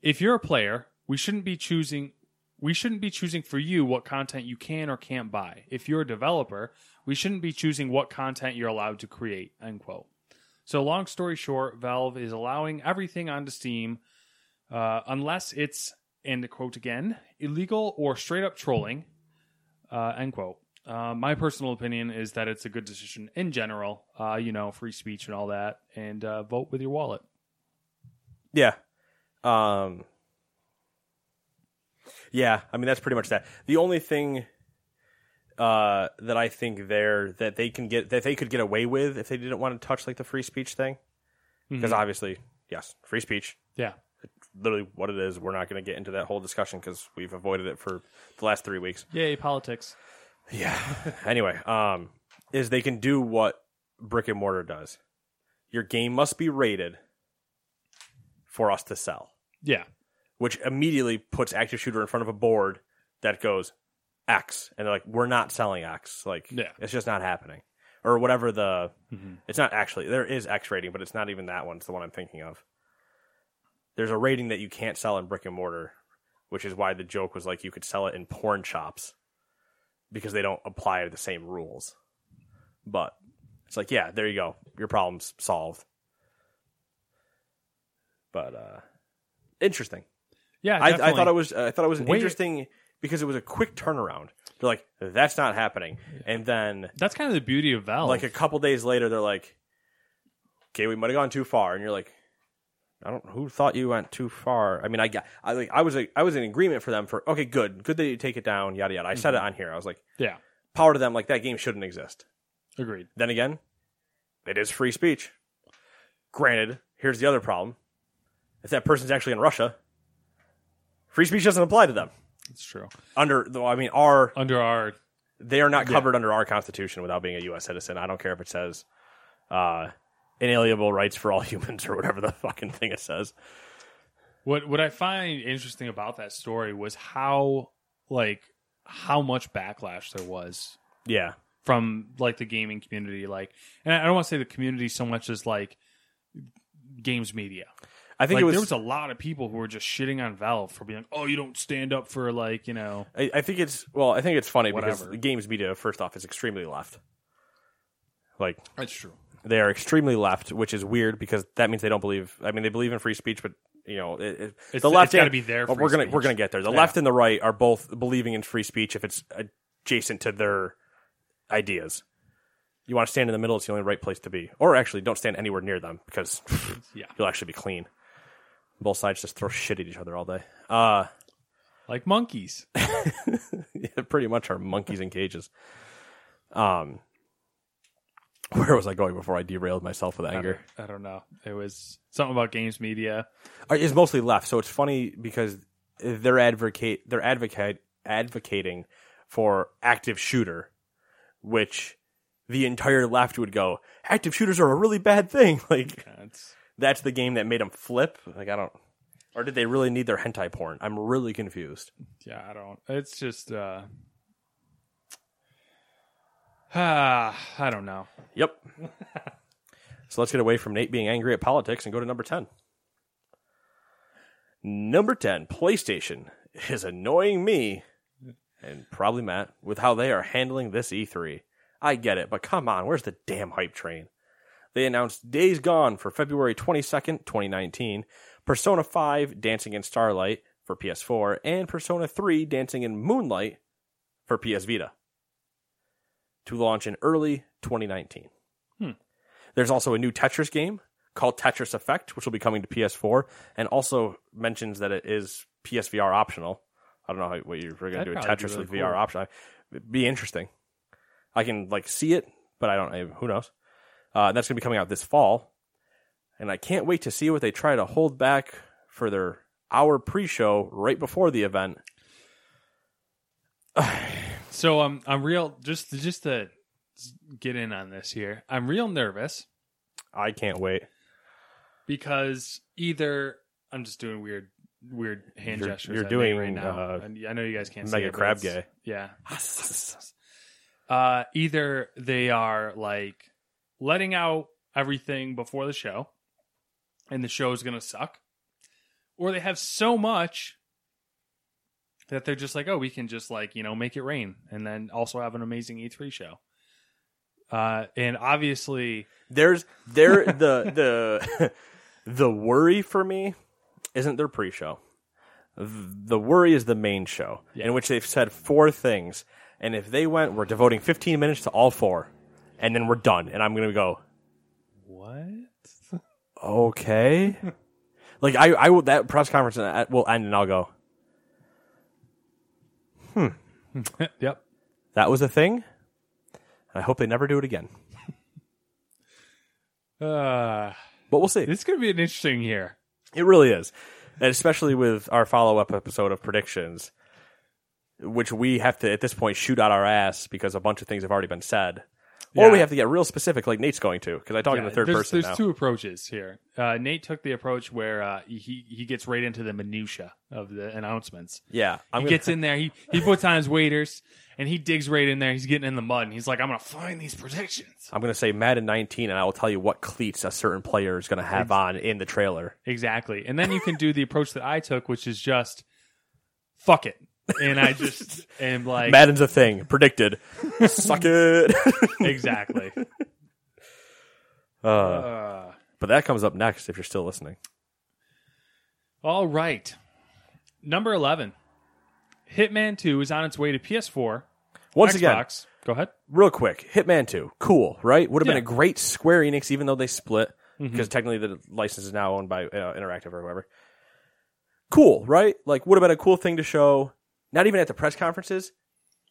"If you're a player, we shouldn't be choosing." We shouldn't be choosing for you what content you can or can't buy. If you're a developer, we shouldn't be choosing what content you're allowed to create. End quote. So, long story short, Valve is allowing everything onto Steam uh, unless it's, and quote again, illegal or straight up trolling. Uh, end quote. Uh, my personal opinion is that it's a good decision in general. Uh, you know, free speech and all that, and uh, vote with your wallet. Yeah. Um. Yeah, I mean that's pretty much that. The only thing uh, that I think there that they can get that they could get away with if they didn't want to touch like the free speech thing, because obviously, yes, free speech, Yeah. literally what it is. We're not going to get into that whole discussion because we've avoided it for the last three weeks. Yay, politics. Yeah. anyway, um, is they can do what brick and mortar does. Your game must be rated for us to sell, Yeah. which immediately puts active shooter in front of a board that goes X, and they're like, "We're not selling X. Like, Yeah. it's just not happening." Or whatever the. Mm-hmm. It's not actually there is X rating, but it's not even that one. It's the one I'm thinking of. There's a rating that you can't sell in brick and mortar, which is why the joke was like you could sell it in porn shops because they don't apply the same rules. But it's like, yeah, there you go. Your problem's solved. But uh interesting. Yeah. I, I thought it was I thought it was Wait- interesting because it was a quick turnaround. They're like, that's not happening. And then That's kind of the beauty of Valve. like a couple days later they're like, Okay, we might have gone too far and you're like I don't who thought you went too far. I mean, I got I like I was a, I was in agreement for them for okay, good, good that you take it down, yada yada. I said it on here. I was like, yeah. power to them, like that game shouldn't exist. Agreed. Then again, it is free speech. Granted, here's the other problem: if that person's actually in Russia, free speech doesn't apply to them. It's true. Under though, I mean, our Under our they are not covered under our constitution without being a U.S. citizen. I don't care if it says uh, inalienable rights for all humans or whatever the fucking thing it says. What what I find interesting about that story was how like how much backlash there was Yeah, from like the gaming community like and I don't want to say the community so much as like games media. I think Like was. there was a lot of people who were just shitting on Valve for being like, "Oh, you don't stand up for like, you know, I, I think it's well. I think it's funny because Whatever. the games media, first off, is extremely left. Like That's true. they are extremely left, which is weird because that means they don't believe. I mean, they believe in free speech, but you know, it, it, It's- the left it's gotta be there. well, we're gonna speech. we're gonna get there. The Yeah. left and the right are both believing in free speech if it's adjacent to their ideas. You want to stand in the middle; it's the only right place to be. Or actually, don't stand anywhere near them because Yeah. you'll actually be clean. Both sides just throw shit at each other all day. Uh, Like monkeys. yeah, pretty much are monkeys in cages. Um, where was I going before I derailed myself with I anger? don't, I don't know. It was something about games media. Uh, It's mostly left, so it's funny because they're advocate they're advocate advocating for active shooter, which the entire left would go active shooters are a really bad thing. Like That's that's the game that made them flip. Like I don't, or did they really need their hentai porn? I'm really confused. yeah, I don't. It's just uh Ah, I don't know. Yep. so let's get away from Nate being angry at politics and go to number 10. Number 10, PlayStation is annoying me and probably Matt with how they are handling this E3. I get it, but come on, where's the damn hype train? They announced Days Gone for February 22nd, 2019, Persona 5 Dancing in Starlight for PS4, and Persona 3 Dancing in Moonlight for PS Vita to launch in early 2019. There's also a new Tetris game called Tetris Effect, which will be coming to PS4, and also mentions that it is PSVR optional. I don't know how, what you're going to do with Tetris really with VR cool. option. It'd be interesting. I can like see it, but I don't. Who knows? Uh, that's going to be coming out this fall, and I can't wait to see what they try to hold back for their hour pre-show right before the event. So um, I'm real just just to get in on this here. I'm real nervous I can't wait. because either I'm just doing weird weird hand You're- gestures. you're doing, right now. uh, And I know you guys can't Mega see it, crab gay. Yeah. Uh, either they are like letting out everything before the show, and the show is gonna suck, or they have so much that they're just like, oh, we can just like you know make it rain, and then also have an amazing E3 show. Uh, and obviously, There's there the the the worry for me isn't their pre-show. The worry is the main show, in which they've said four things, and if they went, we're devoting 15 minutes to all four, and then we're done, and I'm gonna go, what? okay, like I I will that press conference uh, will end, and I'll go, Hmm. yep. that was a thing. I hope they never do it again, Uh, but we'll see. this is gonna be an interesting year. It really is. And especially with our follow up episode of predictions, which we have to, at this point, shoot out our ass because a bunch of things have already been said. Or we have to get real specific, like Nate's going to, because I talk in the third there's, person There's now. two approaches here. Uh, Nate took the approach where uh, he he gets right into the minutia of the announcements. yeah, I'm he gonna, gets in there. He he puts on his waders and he digs right in there. He's getting in the mud and he's like, "I'm gonna find these predictions." I'm going to say Madden 19, and I will tell you what cleats a certain player is going to have on in the trailer. Exactly. And then you can do the approach that I took, which is just fuck it. And I just am like, Madden's a thing, predicted. Suck it. exactly. uh, Uh, but that comes up next if you're still listening. all right. Number 11. Hitman 2 is on its way to PS4. Once again, Go ahead. real quick, Hitman 2, cool, right? Would have Yeah. been a great Square Enix, even though they split, Mm-hmm. because technically the license is now owned by uh, Interactive or whoever. Cool, right? Like, would have been a cool thing to show, not even at the press conferences,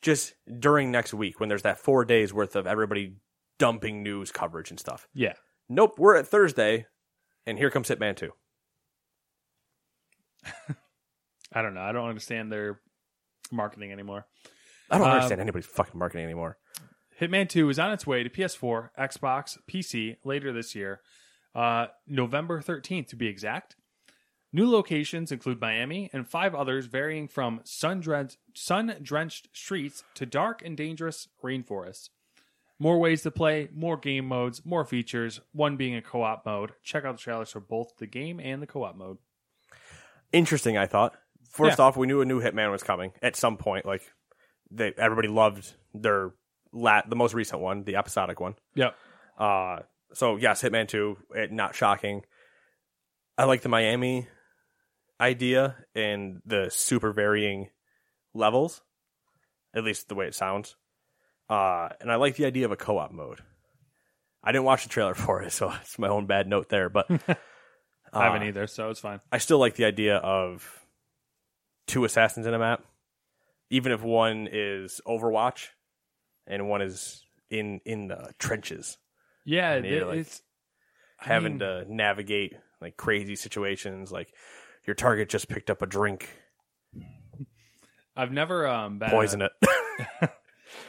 just during next week when there's that four days worth of everybody dumping news coverage and stuff. Yeah. Nope, we're at Thursday, and here comes Hitman 2. I don't know. I don't understand their marketing anymore. I don't Um, understand anybody's fucking marketing anymore. Hitman 2 is on its way to PS4, Xbox, PC later this year, uh, November 13th to be exact. New locations include Miami and five others varying from sun drenched, streets to dark and dangerous rainforests. More ways to play, more game modes, more features, one being a co op mode. Check out the trailers for both the game and the co op mode. Interesting, I thought. First Yeah. off, we knew a new Hitman was coming at some point. Like, they everybody loved their lat the most recent one, the episodic one. Yep. Uh, so yes, Hitman Two, it, not shocking. I like the Miami idea and the super varying levels, at least the way it sounds. Uh, and I like the idea of a co-op mode. I didn't watch the trailer for it, so it's my own bad note there. But I haven't uh, either, so it's fine. I still like the idea of two assassins in a map, even if one is Overwatch and one is in in the trenches, Yeah, it- like, it's I having mean- to navigate like crazy situations. Like your target just picked up a drink, I've never um been poison it.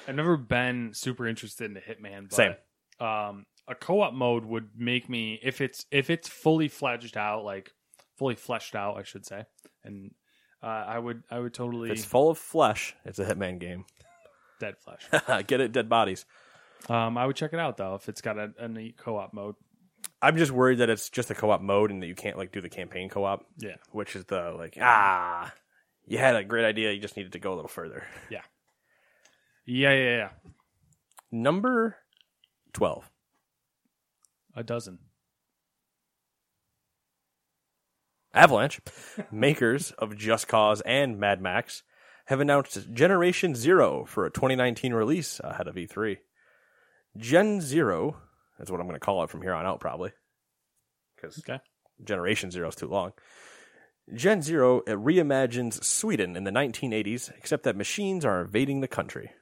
I've never been super interested in a Hitman. But, Same. Um, a co-op mode would make me if it's if it's fully fledged out, like fully fleshed out, I should say, and uh, I would I would totally If it's full of flesh. It's a Hitman game. dead flesh. Get it, dead bodies. um, I would check it out though if it's got a, a neat co-op mode. I'm just worried that it's just a co-op mode and that you can't like do the campaign co-op, Yeah, which is the like ah, you had a great idea, you just needed to go a little further. yeah, yeah, yeah, yeah. Number twelve. A dozen. Avalanche, makers of Just Cause and Mad Max, have announced Generation Zero for a 2019 release ahead of E3. Gen Zero is what I'm going to call it from here on out, probably, because Okay. Generation Zero is too long. Gen Zero reimagines Sweden in the 1980s, except that machines are invading the country.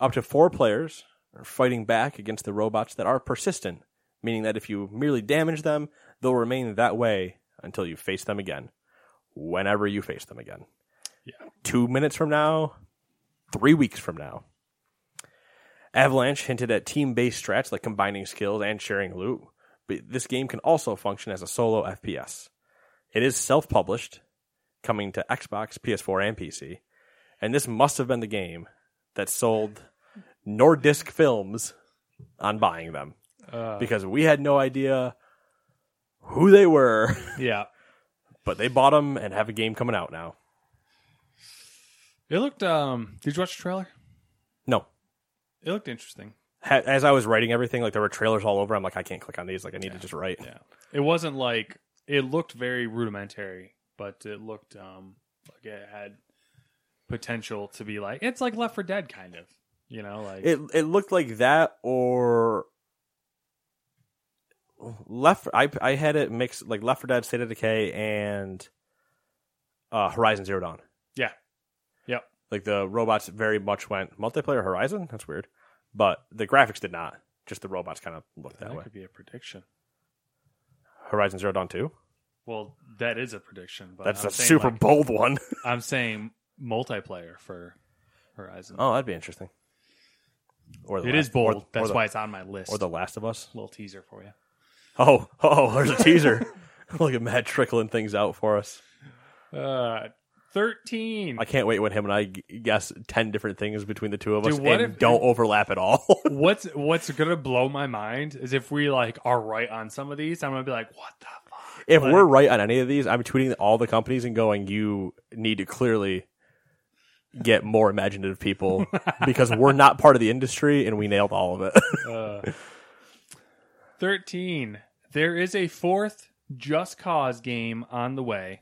Up to four players are fighting back against the robots that are persistent, meaning that if you merely damage them, they'll remain that way until you face them again, whenever you face them again. Yeah. Two minutes from now, three weeks from now. Avalanche hinted at team based strats like combining skills and sharing loot, but this game can also function as a solo FPS. It is self published, coming to Xbox, PS4, and PC, and this must have been the game that sold Nordisk Films on buying them Uh, because we had no idea who they were, yeah. but they bought them and have a game coming out now. It looked. Um, did you watch the trailer? No, It looked interesting. ha- as I was writing everything, like there were trailers all over. I'm like, I can't click on these. Like I need to just write. Yeah. It wasn't like it looked very rudimentary, but it looked um like it had potential to be like it's like Left 4 Dead kind of. You know, like It it looked like that or left. I I had it mixed like Left 4 Dead, State of Decay, and uh, Horizon Zero Dawn. yeah. Like the robots very much went multiplayer Horizon. That's weird, but the graphics did not. Just the robots kind of looked that, That way. could be a prediction. Horizon Zero Dawn Two. Well, that is a prediction, but That's I'm a super like, bold one. I'm saying multiplayer for Horizon. oh, that'd be interesting. Or the it Last- is bold. or- or That's the- why it's on my list. Or the Last of Us. A little teaser for you. Oh, oh, there's a teaser. Look at Matt trickling things out for us. Uh, thirteen. I can't wait when him and I guess ten different things between the two of us Dude, what and if- don't overlap at all. what's What's gonna blow my mind is if we like are right on some of these. I'm gonna be like, what the fuck? if Like- we're right on any of these, I'm tweeting all the companies and going, "You need to clearly get more imaginative people because we're not part of the industry and we nailed all of it." Uh, 13. There is a fourth Just Cause game on the way.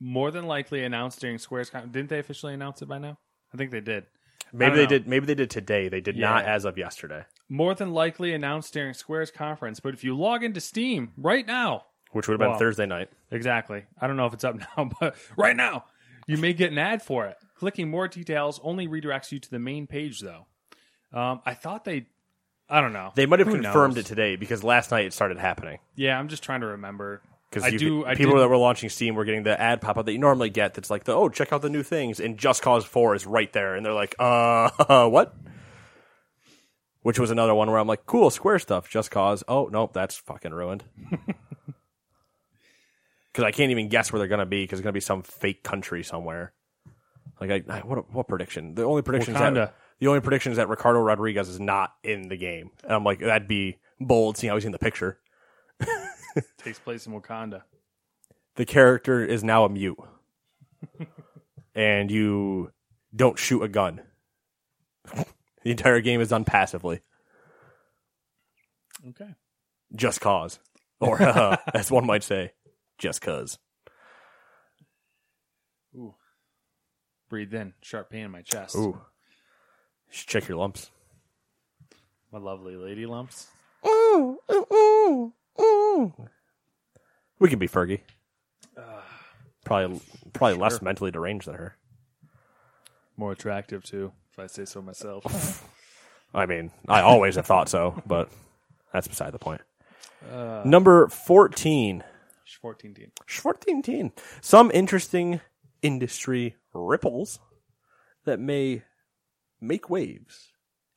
More than likely announced during Square's con- Didn't they officially announce it by now? I think they did. maybe they know. did. Maybe they did today. They did not as of yesterday, More than likely announced during Square's conference. But if you log into Steam right now, which would have been Thursday night. exactly. I don't know if it's up now, but right now, you may get an ad for it. Clicking more details only redirects you to the main page, though. Um, I thought they. I don't know. They might have Who confirmed knows? it today because last night it started happening. Yeah, I'm just trying to remember. Because I do. I people did- that were launching Steam were getting the ad pop up that you normally get. That's like the oh, check out the new things, and Just Cause Four is right there, and they're like, uh, what? Which was another one where I'm like, cool, Square stuff, Just Cause. Oh nope, that's fucking ruined. Because I can't even guess where they're gonna be. Because it's gonna be some fake country somewhere. Like, I, I what what prediction? The only prediction is that the only prediction is that Ricardo Rodriguez is not in the game, and I'm like, that'd be bold, seeing how he's in the picture. Takes place in Wakanda. the character is now a mute and you don't shoot a gun the entire game is done passively Okay. just cause or uh, as one might say just cause Ooh. Breathe in. Sharp pain in my chest. ooh you should check your lumps My lovely lady lumps. We can be fergie uh, probably probably less mentally deranged than her More attractive too, if I say so myself. i mean i always have thought so but that's beside the point uh, number 14 She's 14 teen. 14 Some interesting industry ripples that may make waves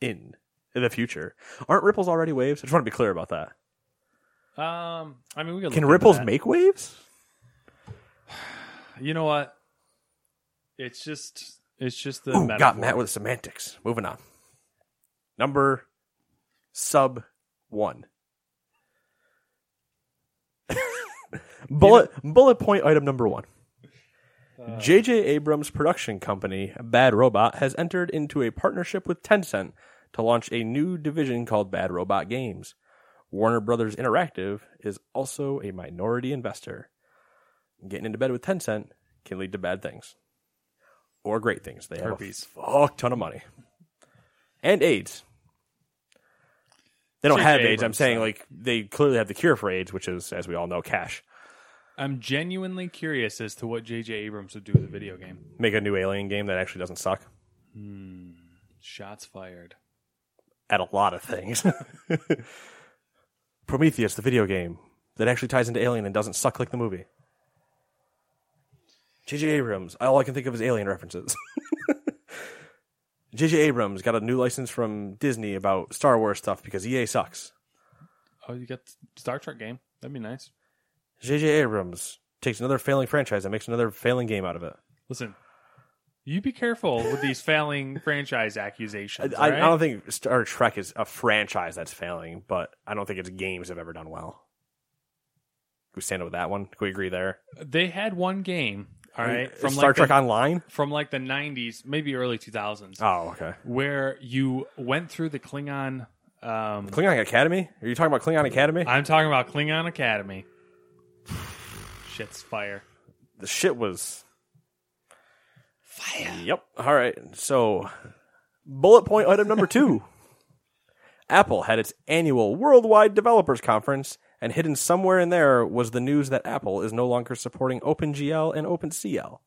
in the future. Aren't ripples already waves? I just want to be clear about that. Um, I mean, we Can ripples make waves? You know what? It's just, it's just the. Ooh, got. Matt with semantics. Moving on. Number sub one. bullet bullet point item number one. J.J. Abrams' production company, Bad Robot, has entered into a partnership with Tencent to launch a new division called Bad Robot Games. Warner Brothers Interactive is also a minority investor. Getting into bed with Tencent can lead to bad things or great things. They have Herpes. a fuck ton of money and AIDS. They don't J.J. have AIDS. I'm Abrams, saying like they clearly have the cure for AIDS, which is, as we all know, cash. I'm genuinely curious as to what J.J. Abrams would do with a video game. Make a new Alien game that actually doesn't suck. Hmm. Shots fired. at a lot of things. Prometheus, the video game that actually ties into Alien and doesn't suck like the movie. J.J. Abrams, all I can think of is Alien references. J.J. Abrams got a new license from Disney about Star Wars stuff because EA sucks. Oh, you got Star Trek game. That'd be nice. J.J. Abrams takes another failing franchise and makes another failing game out of it. Listen, you be careful with these failing franchise accusations. I, I right? don't think Star Trek is a franchise that's failing, but I don't think its games have ever done well. Can we stand up with that one? Can we agree there? they had one game. All right, From from Star like Trek the, Online? from like the '90s, maybe early 2000s, Oh, okay. where you went through the Klingon. Um, Klingon Academy? Are you talking about Klingon Academy? I'm talking about Klingon Academy. Shit's fire. the shit was fire. Yep. All right. So, bullet point item number two. Apple had its annual worldwide developers conference, and hidden somewhere in there was the news that Apple is no longer supporting OpenGL and OpenCL.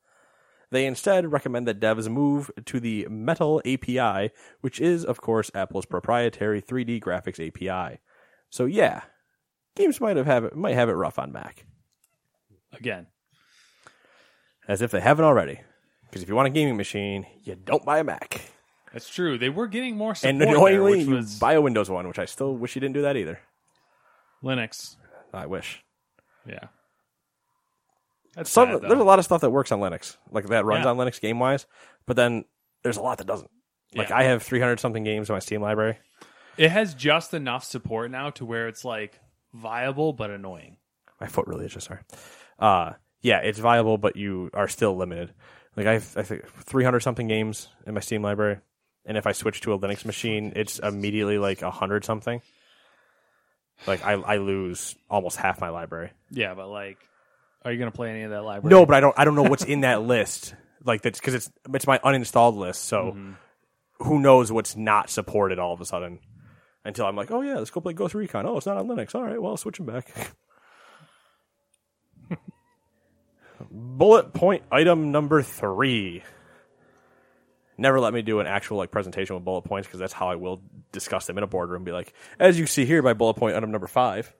They instead recommend that devs move to the Metal API, which is, of course, Apple's proprietary 3D graphics API. So yeah, games might have, have it might have it rough on Mac Again, as if they haven't already. Because if you want a gaming machine, you don't buy a Mac. that's true. They were getting more support And there, annoyingly, which you was buy a Windows one, which I still wish you didn't do that either. Linux. I wish. Yeah, that's Some, there's a lot of stuff that works on Linux, like that runs Yeah. on Linux game wise, but then there's a lot that doesn't. Like Yeah. I have 300 something games in my Steam library. It has just enough support now to where it's like viable but annoying. My foot really itches. Sorry. Uh, yeah, it's viable, but you are still limited. Like I have, I think 300 something games in my Steam library, and if I switch to a Linux machine, it's immediately like a hundred something. Like I, I lose almost half my library. Yeah, but like, are you gonna play any of that library? No, but I don't. I don't know what's in that list. Like that's because it's it's my uninstalled list. So mm-hmm. who knows what's not supported all of a sudden? Until I'm like, oh yeah, let's go play Ghost Recon. Oh, it's not on Linux. All right, well, I'll switch them back. Bullet point item number three. Never let me do an actual like presentation with bullet points because that's how I will discuss them in a boardroom. Be like, as you see here, by bullet point item number five,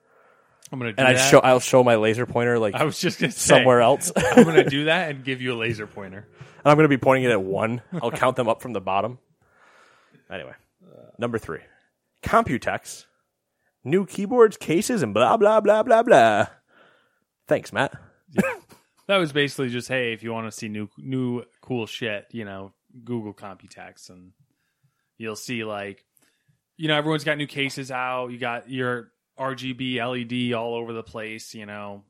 I'm gonna do and I that. show I'll show my laser pointer like I was just gonna say, somewhere else. I'm gonna do that and give you a laser pointer. And I'm going to be pointing it at one. I'll count them up from the bottom. Anyway, number three Computex, new keyboards, cases, and blah, blah, blah, blah, blah. Thanks, Matt. That was basically just, hey, if you want to see new new cool shit, you know, Google Computex, and you'll see like, you know, everyone's got new cases out. You got your RGB LED all over the place. You know,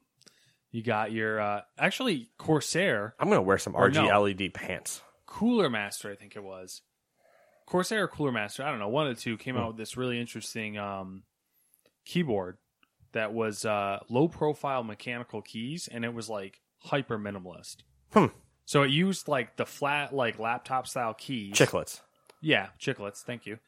you got your uh, actually Corsair I'm going to wear some Or RG no. LED pants. Cooler Master, I think it was. Corsair or Cooler Master, I don't know. One of the two came out with this really interesting um, keyboard that was uh, low profile mechanical keys, and it was like hyper minimalist. Hmm. So it used like the flat, like laptop style keys. Chiclets. Yeah, chiclets. Thank you.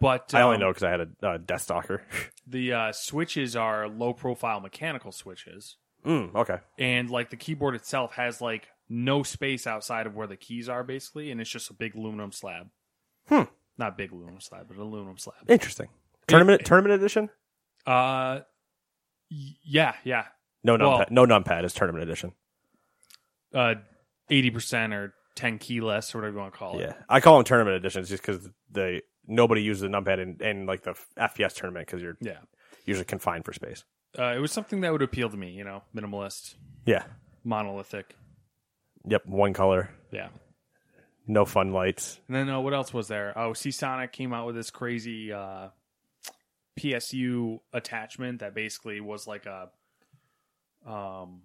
But I only um, know because I had a uh, desk stalker. the uh, switches are low profile mechanical switches, mm, okay. and like the keyboard itself has like no space outside of where the keys are, basically, and it's just a big aluminum slab. Hmm. Not big aluminum slab, but aluminum slab. Interesting. Tournament tournament edition? Uh, yeah, yeah. No Well- numpad. no numpad is tournament edition. Uh, eighty percent or ten key less, or whatever you want to call it. Yeah, I call them tournament editions just because they nobody uses the numpad in, in like the FPS tournament because you're yeah. usually confined for space. Uh, it was something that would appeal to me. You know, minimalist, Yeah. monolithic. Yep. One color. Yeah. No fun lights. And then uh, what else was there? Oh, Seasonic came out with this crazy uh, PSU attachment that basically was like a, um,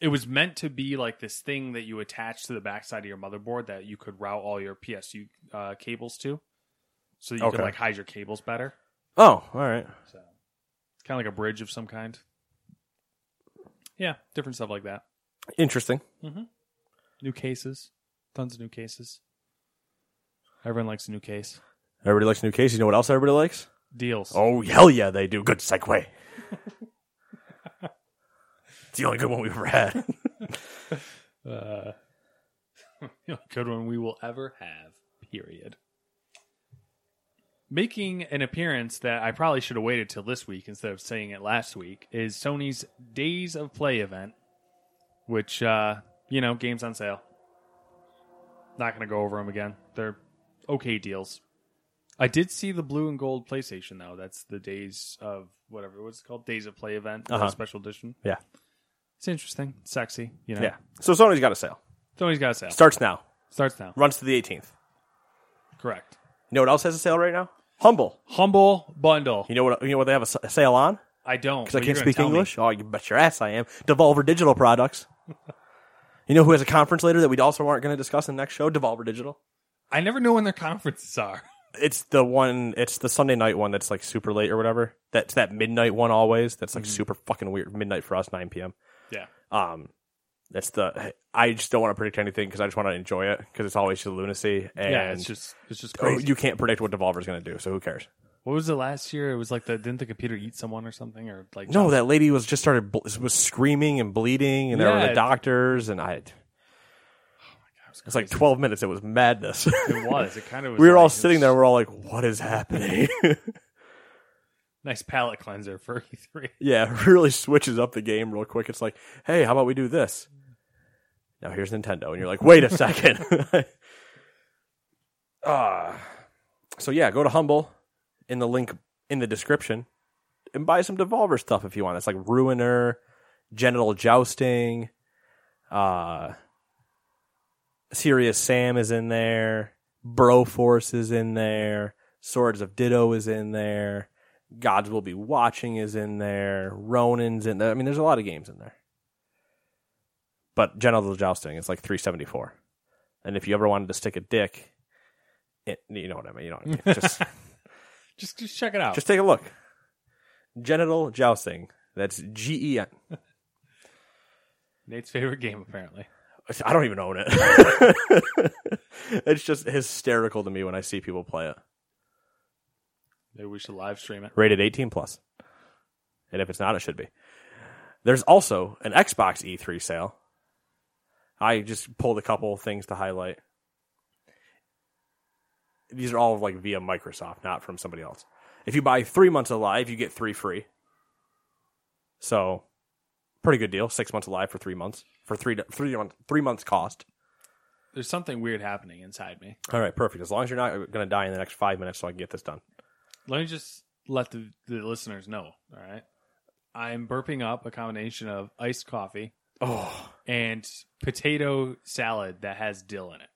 it was meant to be like this thing that you attach to the backside of your motherboard that you could route all your PSU uh, cables to, so that you could like hide your cables better. Oh, all right. So it's kind of like a bridge of some kind. Yeah, different stuff like that. Interesting. New cases, tons of new cases. Everyone likes a new case. Everybody likes a new case. You know what else everybody likes? Deals. Oh, hell yeah, they do. Good segue. the only good one we've ever had. uh, good one we will ever have. Period. making an appearance that I probably should have waited till this week instead of saying it last week is Sony's Days of Play event, which uh, you know, games on sale. Not going to go over them again. They're okay deals. I did see the blue and gold PlayStation though. That's the Days of whatever what's it called, Days of Play event, uh Uh-huh. special edition. Yeah. It's interesting, sexy. You know, Yeah. So Sony's got a sale. Sony's got a sale. Starts now. Starts now. Runs to the 18th. Correct. You know what else has a sale right now? Humble. Humble bundle. You know what? You know what they have a sale on? I don't Because I can't speak tell me. English. Oh, you bet your ass I am. Devolver Digital products. you know who has a conference later that we also aren't going to discuss in the next show? Devolver Digital. I never know when their conferences are. It's the one. It's the Sunday night one that's like super late or whatever. That's that midnight one always. That's like mm-hmm. super fucking weird. Midnight for us, 9 p.m. Yeah. Um, that's the. I just don't want to predict anything because I just want to enjoy it because it's always just lunacy and yeah, it's just it's just oh, crazy. you can't predict what Devolver's going to do. So who cares? what was it last year? It was like the didn't the computer eat someone or something or like No, that lady was just started was screaming and bleeding, and there were the doctors, and I. It's like twelve minutes. It was madness. it was. It kind of was. we were all sitting there. We're all like, "What is happening?" Nice palate cleanser for E3. yeah, really switches up the game real quick. It's like, "Hey, how about we do this?" Now here's Nintendo, and you're like, "Wait a second. uh, so yeah, go to Humble in the link in the description and buy some Devolver stuff if you want. It's like Ruiner, Genital Jousting, uh, Serious Sam is in there, Broforce is in there, Swords of Ditto is in there, Gods Will Be Watching is in there, Ronin's in there. I mean, there's a lot of games in there. But Genital Jousting is like 374. And if you ever wanted to stick a dick, it, you know what I mean. You know what I mean. Just Just just check it out. just take a look. Genital jousting. That's G E N. Nate's favorite game apparently. I don't even own it. it's just hysterical to me when I see people play it. Maybe we should live stream it. Rated 18 plus. And if it's not, it should be. There's also an Xbox E3 sale. I just pulled a couple things to highlight. These are all like via Microsoft, not from somebody else. If you buy three months alive, you get three free. So, pretty good deal. Six months alive for three months for three three months three months cost. There's something weird happening inside me. All right, perfect. As long as you're not going to die in the next five minutes, so I can get this done. Let me just let the, the listeners know. All right. I'm burping up a combination of iced coffee Oh, and potato salad that has dill in it.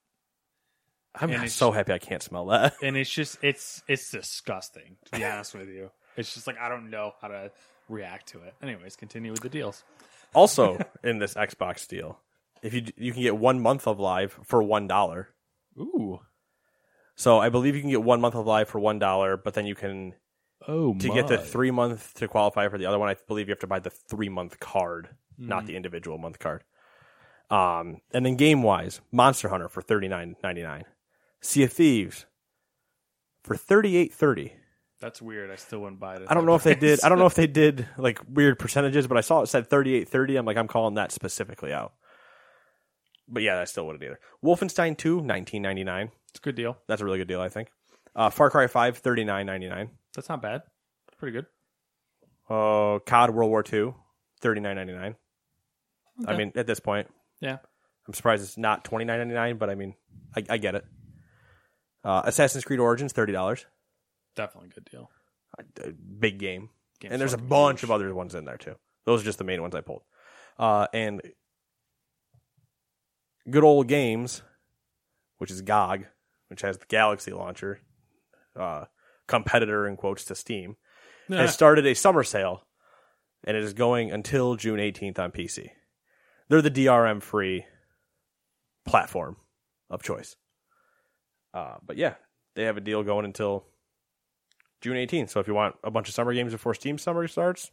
I'm And so happy I can't smell that. And it's just it's it's disgusting, to be honest with you. It's just like I don't know how to react to it. Anyways, continue with the deals. Also, in this Xbox deal, if you you can get one month of live for one dollar. Ooh. So I believe you can get one month of live for one dollar, but then you can Oh to get the three month to qualify for the other one. I believe you have to buy the three month card, not the individual month card. Um, and then game wise, Monster Hunter for thirty nine ninety nine, Sea of Thieves for thirty eight thirty. That's weird. I still wouldn't buy it. I don't know if they did. I don't know if they did like weird percentages, but I saw it said thirty eight thirty. I'm like, I'm calling that specifically out. But yeah, I still wouldn't either. Wolfenstein 2, 1999. It's a good deal. That's a really good deal, I think. Uh, Far Cry 5, 39.99. That's not bad. It's pretty good. Uh, COD World War 2, 39.99. I Okay. mean, at this point, Yeah. I'm surprised it's not 29.99, but I mean, I, I get it. Uh, Assassin's Creed Origins, thirty dollars. Definitely a good deal. Big game. Game's and there's a fucking bunch of other ones in there too. Those are just the main ones I pulled. Uh, and good old games, which is GOG, which has the Galaxy launcher, uh, competitor in quotes to Steam, has started a summer sale, and it is going until June 18th on PC. They're the DRM free platform of choice. Uh, but yeah, they have a deal going until June 18th. So if you want a bunch of summer games before Steam summer starts,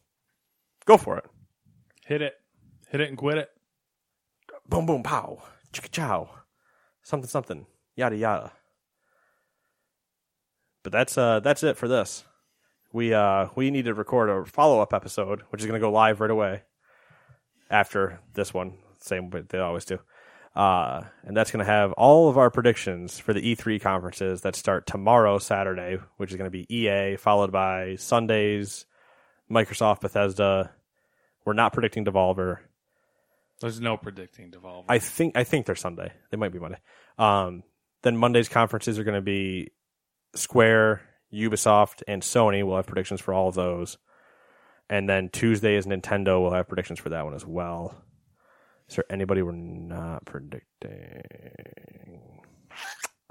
go for it. Hit it. Hit it and quit it. Boom, boom, pow, chicka chow, something, something, yada yada. But that's uh that's it for this. We uh we need to record a follow up episode, which is going to go live right away after this one. Same way they always do. Uh, and that's going to have all of our predictions for the E3 conferences that start tomorrow, Saturday, which is going to be EA, followed by Sundays, Microsoft, Bethesda. We're not predicting Devolver. There's no predicting Devolver. I think I think they're Sunday. They might be Monday. Um, then Monday's conferences are going to be Square, Ubisoft, and Sony. We'll have predictions for all of those. And then Tuesday is Nintendo. We'll have predictions for that one as well. Is there anybody we're not predicting?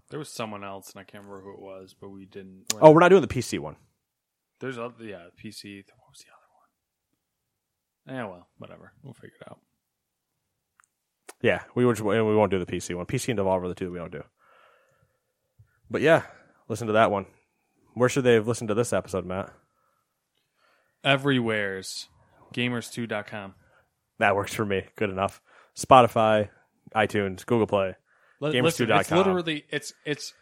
there was someone else, and I can't remember who it was, but we didn't. Oh, we're not doing the PC one. There's other, yeah, PC. What was the other one? Yeah, well, whatever. We'll figure it out. Yeah, we would, we won't do the PC one. PC and Devolver are the two we don't do. But yeah, listen to that one. Where should they have listened to this episode, Matt? Everywhere's gamers2.com. That works for me. Good enough. Spotify, iTunes, Google Play. Li- Gamers2.com. Listen, it's literally it's it's.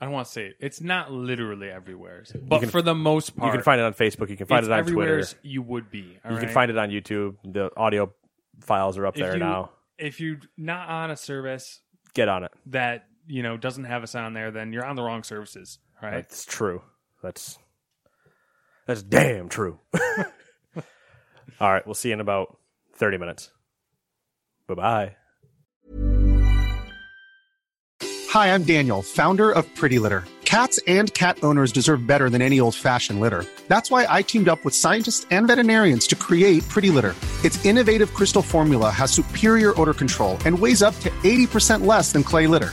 I don't want to say it. It's not literally everywhere, but can- for the most part, You can find it on Facebook. You can find it on Twitter. You would be. You can find it on YouTube. The audio files are up there you, now. If you're not on a service Get on it. that you know doesn't have us on there, then you're on the wrong services. Right? That's true. That's that's damn true. All right, we'll see you in about thirty minutes. Bye bye. Hi, I'm Daniel, founder of Pretty Litter. Cats and cat owners deserve better than any old fashioned litter. That's why I teamed up with scientists and veterinarians to create Pretty Litter. Its innovative crystal formula has superior odor control and weighs up to 80% less than clay litter.